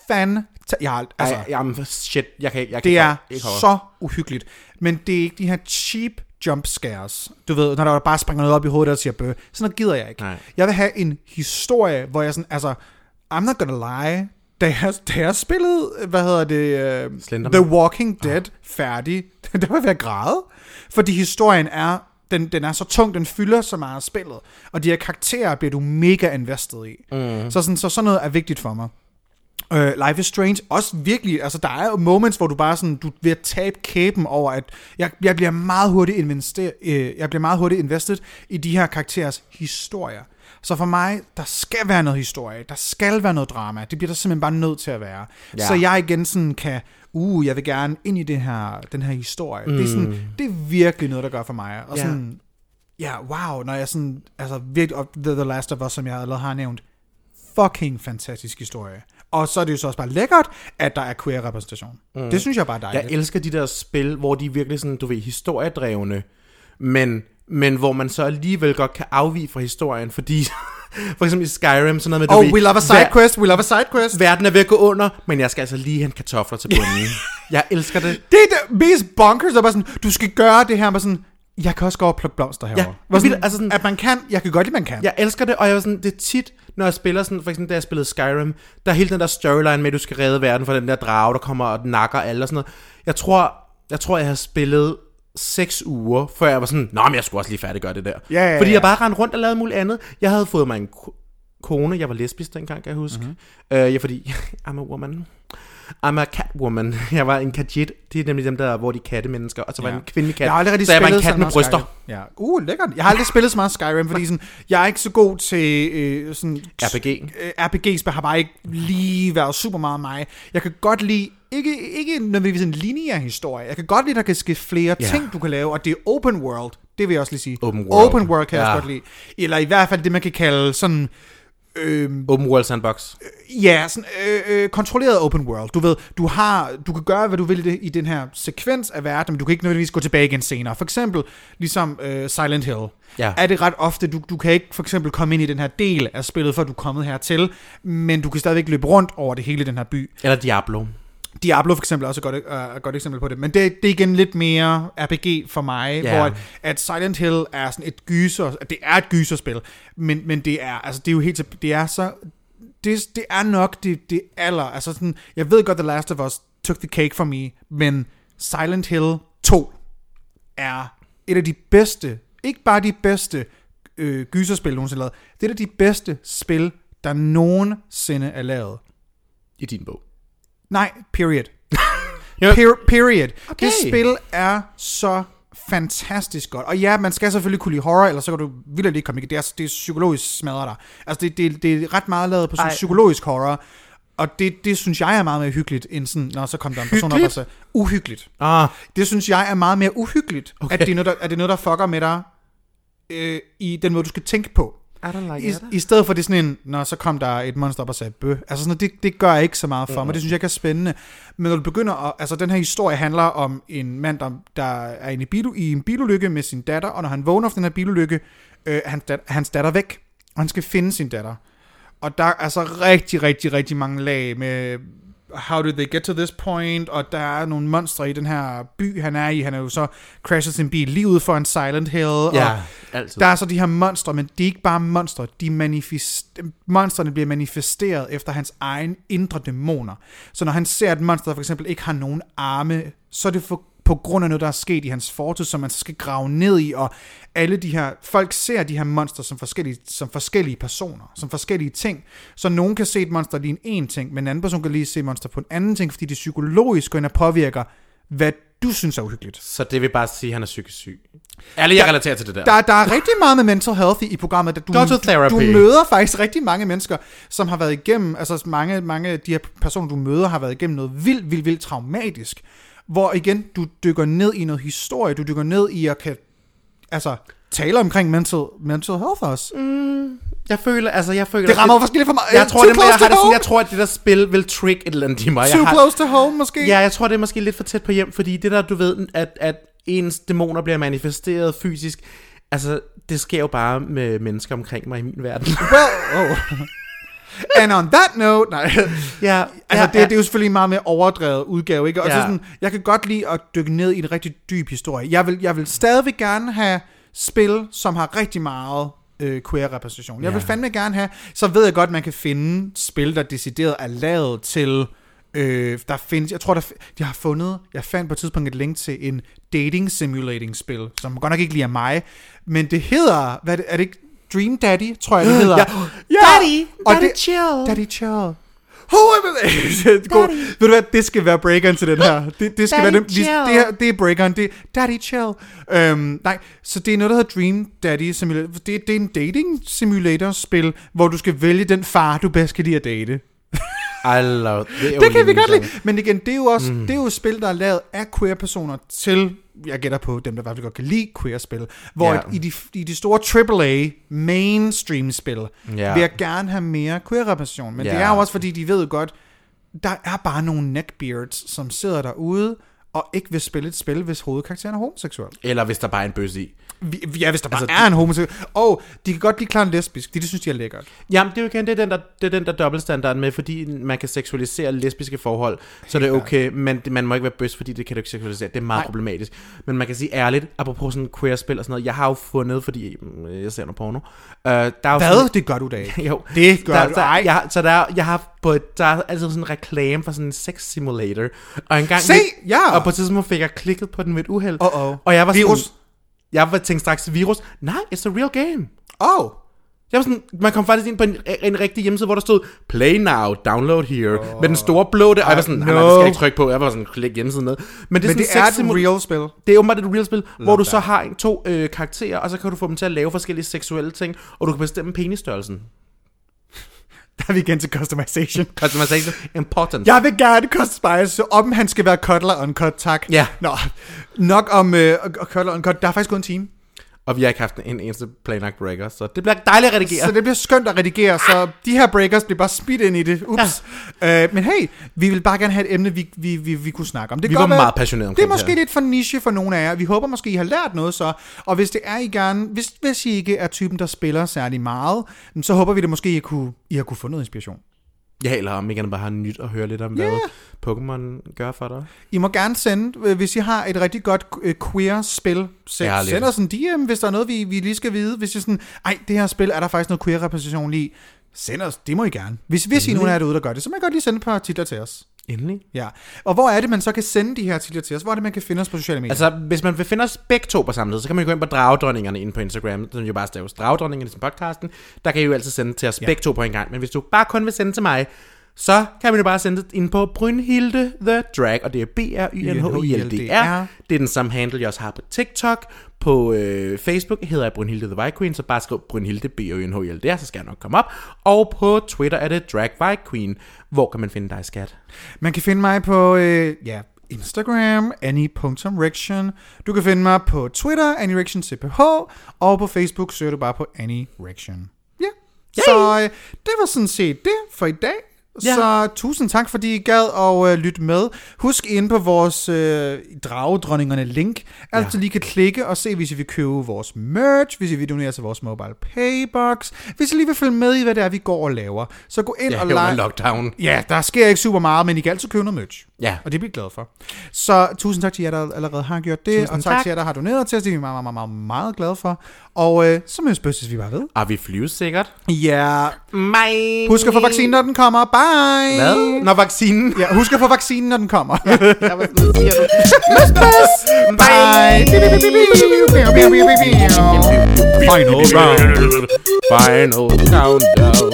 fan... Jeg har, altså, Altså, jamen, shit, jeg kan ikke... Jeg kan det er ikke holde. så uhyggeligt. Men det er ikke de her cheap jump scares. Du ved, når der bare springer noget op i hovedet og siger bøh. Sådan noget gider jeg ikke. Nej. Jeg vil have en historie, hvor jeg sådan, altså, I'm not gonna lie, da jeg, da jeg spillede, hvad hedder det, uh, Slenderman. The Walking Dead færdig, der var ved at græde. Fordi historien er, den, den er så tung, den fylder så meget spillet. Og de her karakterer bliver du mega invested i. Mm. Så, sådan, så sådan noget er vigtigt for mig. Uh, Life is Strange, også virkelig, altså der er jo moments, hvor du bare sådan, du ved at tabe kæben over, at jeg, jeg bliver meget hurtigt investeret, øh, jeg bliver meget hurtigt invested i de her karakterers historier. Så for mig, der skal være noget historie, der skal være noget drama, det bliver der simpelthen bare nødt til at være. Ja. Så jeg igen sådan kan, uh, jeg vil gerne ind i det her, den her historie. Mm. Det, er sådan, det er virkelig noget, der gør for mig. Og Ja. sådan, ja, wow, når jeg sådan, altså virkelig, The Last of Us, som jeg allerede har nævnt, fucking fantastisk historie. Og så er det jo så også bare lækkert, at der er queer repræsentation. Mm. Det synes jeg bare er dejligt. Jeg elsker de der spil, hvor de er virkelig sådan, du ved, historiedrevne, men, men hvor man så alligevel godt kan afvige fra historien, fordi for eksempel i Skyrim, sådan noget med, du oh, ved, we love a side quest, we love a side quest. verden er ved at gå under, men jeg skal altså lige hente kartofler til bunden. jeg elsker det. Det er det mest bonkers, der er bare sådan, du skal gøre det her, med sådan, jeg kan også gå og plukke blomster herovre. Ja, sådan, altså sådan- at man kan, jeg kan godt lide, man kan. Jeg elsker det, og jeg var sådan, det er tit, når jeg spiller sådan, for eksempel da jeg spillede Skyrim, der er hele den der storyline med, at du skal redde verden fra den der drage, der kommer og nakker alle og sådan noget. Jeg tror, jeg tror, jeg har spillet seks uger, før jeg var sådan, nå, men jeg skulle også lige færdiggøre det der. Ja, ja, Fordi ja. jeg bare rendte rundt og lavede muligt andet. Jeg havde fået mig en ko- kone, jeg var lesbisk dengang, kan jeg huske. Mhm. Mm-hmm. Øh, ja, fordi, I'm a woman. I'm a catwoman. Jeg var en kajit. Det er nemlig dem der, hvor de er kattemennesker. Og så var jeg en kvindelig kat. Jeg har aldrig rigtig så jeg var en spillet kat med bryster. Skyrim. Ja. Uh, lækkert. Jeg har aldrig spillet så meget Skyrim, fordi sådan, jeg er ikke så god til øh, sådan... RPG. Øh, RPG-spil har bare ikke lige været super meget mig. Jeg kan godt lide, ikke, ikke nødvendigvis en lineær historie, jeg kan godt lide, at der kan ske flere Ja. yeah. ting, du kan lave, og det er open world. Det vil jeg også lige sige. Open world. Open world kan jeg Ja. også godt lide. Eller i hvert fald det, man kan kalde sådan... Øh, Open World Sandbox. Ja, sådan øh, øh, kontrolleret open world. Du ved, du har, du kan gøre, hvad du vil i, det, i den her sekvens af verden, men du kan ikke nødvendigvis gå tilbage igen senere. For eksempel, ligesom øh, Silent Hill, Ja. er det ret ofte, du, du kan ikke for eksempel komme ind i den her del af spillet, før du er kommet hertil, men du kan stadigvæk løbe rundt over det hele den her by. Eller Diablo. Diablo for eksempel er også et godt, øh, et godt eksempel på det, men det, det er igen lidt mere RPG for mig, Ja. hvor at, at Silent Hill er sådan et gyser, det er et gyserspil, men, men det er, altså det er jo helt, det er så, det, det er nok det, det aller, altså sådan, jeg ved godt, The Last of Us took the cake for me, men Silent Hill 2 er et af de bedste, ikke bare de bedste øh, gyserspil nogensinde lavet, det er et af de bedste spil, der nogensinde er lavet. I din bog. Nej, period. Per- period. Okay. Det spil er så fantastisk godt. Og ja, man skal selvfølgelig kunne lide horror, ellers så kan du vildt ikke komme ikke. Det er, det er psykologisk smadret dig. Altså, det, det, det er ret meget lavet på sådan Ej. psykologisk horror. Og det, det synes jeg er meget mere hyggeligt, end sådan, når så kom der en person op og Hyggeligt? sagde, uhyggeligt. Ah, Det synes jeg er meget mere uhyggeligt. Okay. at, det er noget, der, at det er noget, der fucker med dig øh, i den måde, du skal tænke på. I don't like I, I stedet for det er sådan en, når så kom der et monster op og sagde bø. Altså sådan, det, det gør ikke så meget for mig. Det synes jeg ikke er spændende. Men når du begynder at, altså den her historie handler om en mand, der, der er inde i, bil, i en bilulykke med sin datter, og når han vågner fra den her bilulykke, øh, er hans, dat, hans datter væk, og han skal finde sin datter. Og der er altså rigtig, rigtig, rigtig mange lag med, how did they get to this point, og der er nogle monstre i den her by, han er i. Han er jo så crashet sin bil lige ude for en Silent Hill, og Ja, altid. der er så de her monstre, men de er ikke bare monstre. De manifest... Monstrene bliver manifesteret efter hans egen indre dæmoner. Så når han ser, at monster for eksempel ikke har nogen arme, så er det for, på grund af noget, der er sket i hans fortid, som man så skal grave ned i, og alle de her, folk ser de her monster som forskellige, som forskellige personer, som forskellige ting. Så nogen kan se et monster lige en en ting, men en anden person kan lige se et monster på en anden ting, fordi det psykologisk går ind og påvirker, hvad du synes er uhyggeligt. Så det vil bare sige, at han er psykisk syg. Ærligt, jeg relaterer til det der. Der, der er rigtig meget med mental health i, i programmet. Du, therapy. du møder faktisk rigtig mange mennesker, som har været igennem, altså mange, mange af de her personer, du møder, har været igennem noget vildt, vildt, vildt traumatisk. Hvor igen, du dykker ned i noget historie, du dykker ned i at kan, altså, tale omkring mental, mental health også. Mm. Jeg føler, altså jeg føler... Det rammer jo forskelligt for mig. Jeg tror, Too det, jeg, har det sådan, jeg tror, at det der spil vil trick et eller andet i mig. Too jeg har, close to home, måske? Ja, jeg tror, det er måske lidt for tæt på hjem, fordi det der, du ved, at, at ens dæmoner bliver manifesteret fysisk, altså, det sker jo bare med mennesker omkring mig i min verden. Well, oh. And on that note, nej. ja, Altså, ja, det, det er jo selvfølgelig en meget mere overdrevet udgave, ikke? Og så Ja. sådan, jeg kan godt lide at dykke ned i en rigtig dyb historie. Jeg vil, jeg vil stadigvæk gerne have spil, som har rigtig meget øh, queer-repræsentation. Jeg vil Ja. fandme gerne have, så ved jeg godt, man kan finde spil, der decideret er lavet til... Øh, der findes, jeg tror, der, de har fundet, jeg fandt på et tidspunkt et link til en dating simulating spil, som godt nok ikke lige er mig, men det hedder, hvad er det, er det ikke Dream Daddy, tror jeg det hedder. Ja. Daddy, Og daddy det- chill. Daddy chill. God. Ved du hvad, det skal være breakeren til den her. Det, det skal Daddy være den, vi, det, her, det er breakeren, det er Daddy chill. Um, nej, så det er noget, der hedder Dream Daddy Simulator. Det, det er en dating simulator spil, hvor du skal vælge den far, du bedst kan lide at date. I love det. Det kan vi godt lide. Men igen, det er jo også mm. det er jo et spil, der er lavet af queer-personer til, jeg gætter på dem, der i hvert fald godt kan lide queer-spil. Hvor Ja. i, de, i de store AAA mainstream-spil, Ja. vil jeg gerne have mere queer-repræsentation. Men Ja. det er jo også, fordi de ved godt, der er bare nogle neckbeards, som sidder derude og ikke vil spille et spil, hvis hovedkarakteren er homoseksuel. Eller hvis der bare er en bøsse i. Vi- Ja, hvis der bare Altså, er en homoseksuel. Og de kan godt lide klart lesbisk. De, det synes de er lækkert. Jamen, det er jo igen, det er den der, det er den der dobbeltstandard med, fordi man kan seksualisere lesbiske forhold, så det er okay, men det- man må ikke være bøs, fordi det kan du ikke seksualisere. Det er meget Nej. Problematisk. Men man kan sige ærligt, apropos sådan queer-spil og sådan noget, jeg har jo fundet, fordi mm, jeg ser noget porno. Uh, der er jo Hvad? Sådan, Det gør du da ikke. jo, Det gør der, du. der, Ej. jeg, så der, er- jeg har på et, der er altid sådan en reklame for sådan en sex simulator. Og en gang Se, ja. Og på et tidspunkt fik jeg klikket på den med et uheld. Uh-oh. Og jeg var sådan, jeg var tænkt straks virus. Nej, it's a real game. Oh. Jeg var sådan, man kom faktisk ind på en, en rigtig hjemmeside, hvor der stod Play now, download here. Oh. Med den store blå der. Og jeg var sådan, nej, nej, det skal no. jeg ikke trykke på. Jeg var sådan, klik hjemmesiden ned. Men det er, Men det sådan er sex et real spil. det er åbenbart et real spil, hvor du så that. har en, to øh, karakterer, og så kan du få dem til at lave forskellige seksuelle ting, og du kan bestemme penisstørrelsen. Der er vi igen til customization. Customization important. Jeg vil gerne customize, om han skal være cuddler uncut, tak. Ja. Nå, nok om øh, cuddler uncut. Der er faktisk gået en time. Og vi har ikke haft en eneste planlagt breaker, så det bliver dejligt at redigere. Så det bliver skønt at redigere, så de her breakers bliver bare spidt ind i det. Ups. Ja. Øh, men hey, vi vil bare gerne have et emne, vi, vi, vi, vi kunne snakke om. Det Vi var være- meget passionerede Det er omkring måske her. lidt for niche for nogle af jer. Vi håber måske, I har lært noget så. Og hvis det er, I gerne... Hvis, hvis I ikke er typen, der spiller særlig meget, så håber vi det måske, I, kunne, I har kunne få noget inspiration. Ja, eller om ikke andet bare har nyt at høre lidt om, hvad Pokémon gør for dig. I må gerne sende, øh, hvis I har et rigtig godt øh, queer-spil, send, send os en DM, hvis der er noget, vi, vi lige skal vide. Hvis I sådan, ej, det her spil, er der faktisk noget queer-repræsentation i? Send os, det må I gerne. Hvis, hvis I er nogen af jer derude, der gør det, så må I godt lige sende et par titler til os. Endelig. Ja. Og hvor er det, man så kan sende de her artikler til os? Hvor er det, man kan finde os på sociale medier? Altså, hvis man vil finde os begge to på samme tid, så kan man jo gå ind på Dragdronningerne inde på Instagram, som jo bare staves Dragdronningerne som podcasten. Der kan I jo altid sende til os ja. begge to på en gang. Men hvis du bare kun vil sende til mig, så kan man jo bare sende det ind på Brynhilde The Drag, og det er b r y n h i l d r Det er den samme handle, jeg også har på TikTok. På øh, Facebook hedder jeg Brynhilde The White Queen, så bare skriv Brynhilde b r y n h i l d r så skal jeg nok komme op. Og på Twitter er det Drag White Queen. Hvor kan man finde dig, skat? Man kan finde mig på øh, ja, Instagram, annie.rection. Du kan finde mig på Twitter, annierectioncph, og på Facebook søger du bare på annierection. Ja, så øh, det var sådan set det for i dag. Ja. Så tusind tak, fordi I gad at øh, lytte med. Husk ind på vores øh, dragedronningerne link. Altså ja. lige kan klikke og se, hvis I vil købe vores merch, hvis I vil donere til vores mobile paybox, hvis I lige vil følge med i, hvad det er, vi går og laver. Så gå ind Ja, og like. lockdown. Ja, der sker ikke super meget, men I kan altid købe noget merch. Ja. Og det bliver jeg glad for. Så tusind tak til jer, der allerede har gjort det. Tusind og tak, tak. til jer, der har doneret til os. Det er vi meget, meget, meget, meget glade for. Og øh, så mødes vi bare ved. Og vi flyves sikkert. Ja. Bye. Husk at få vaccinen, når den kommer. Bye. Hej! Hvad? Når vaccinen... Ja, husk at få vaccinen, når den kommer. ja, jeg var sådan, siger du. Bye! Final round. Final countdown.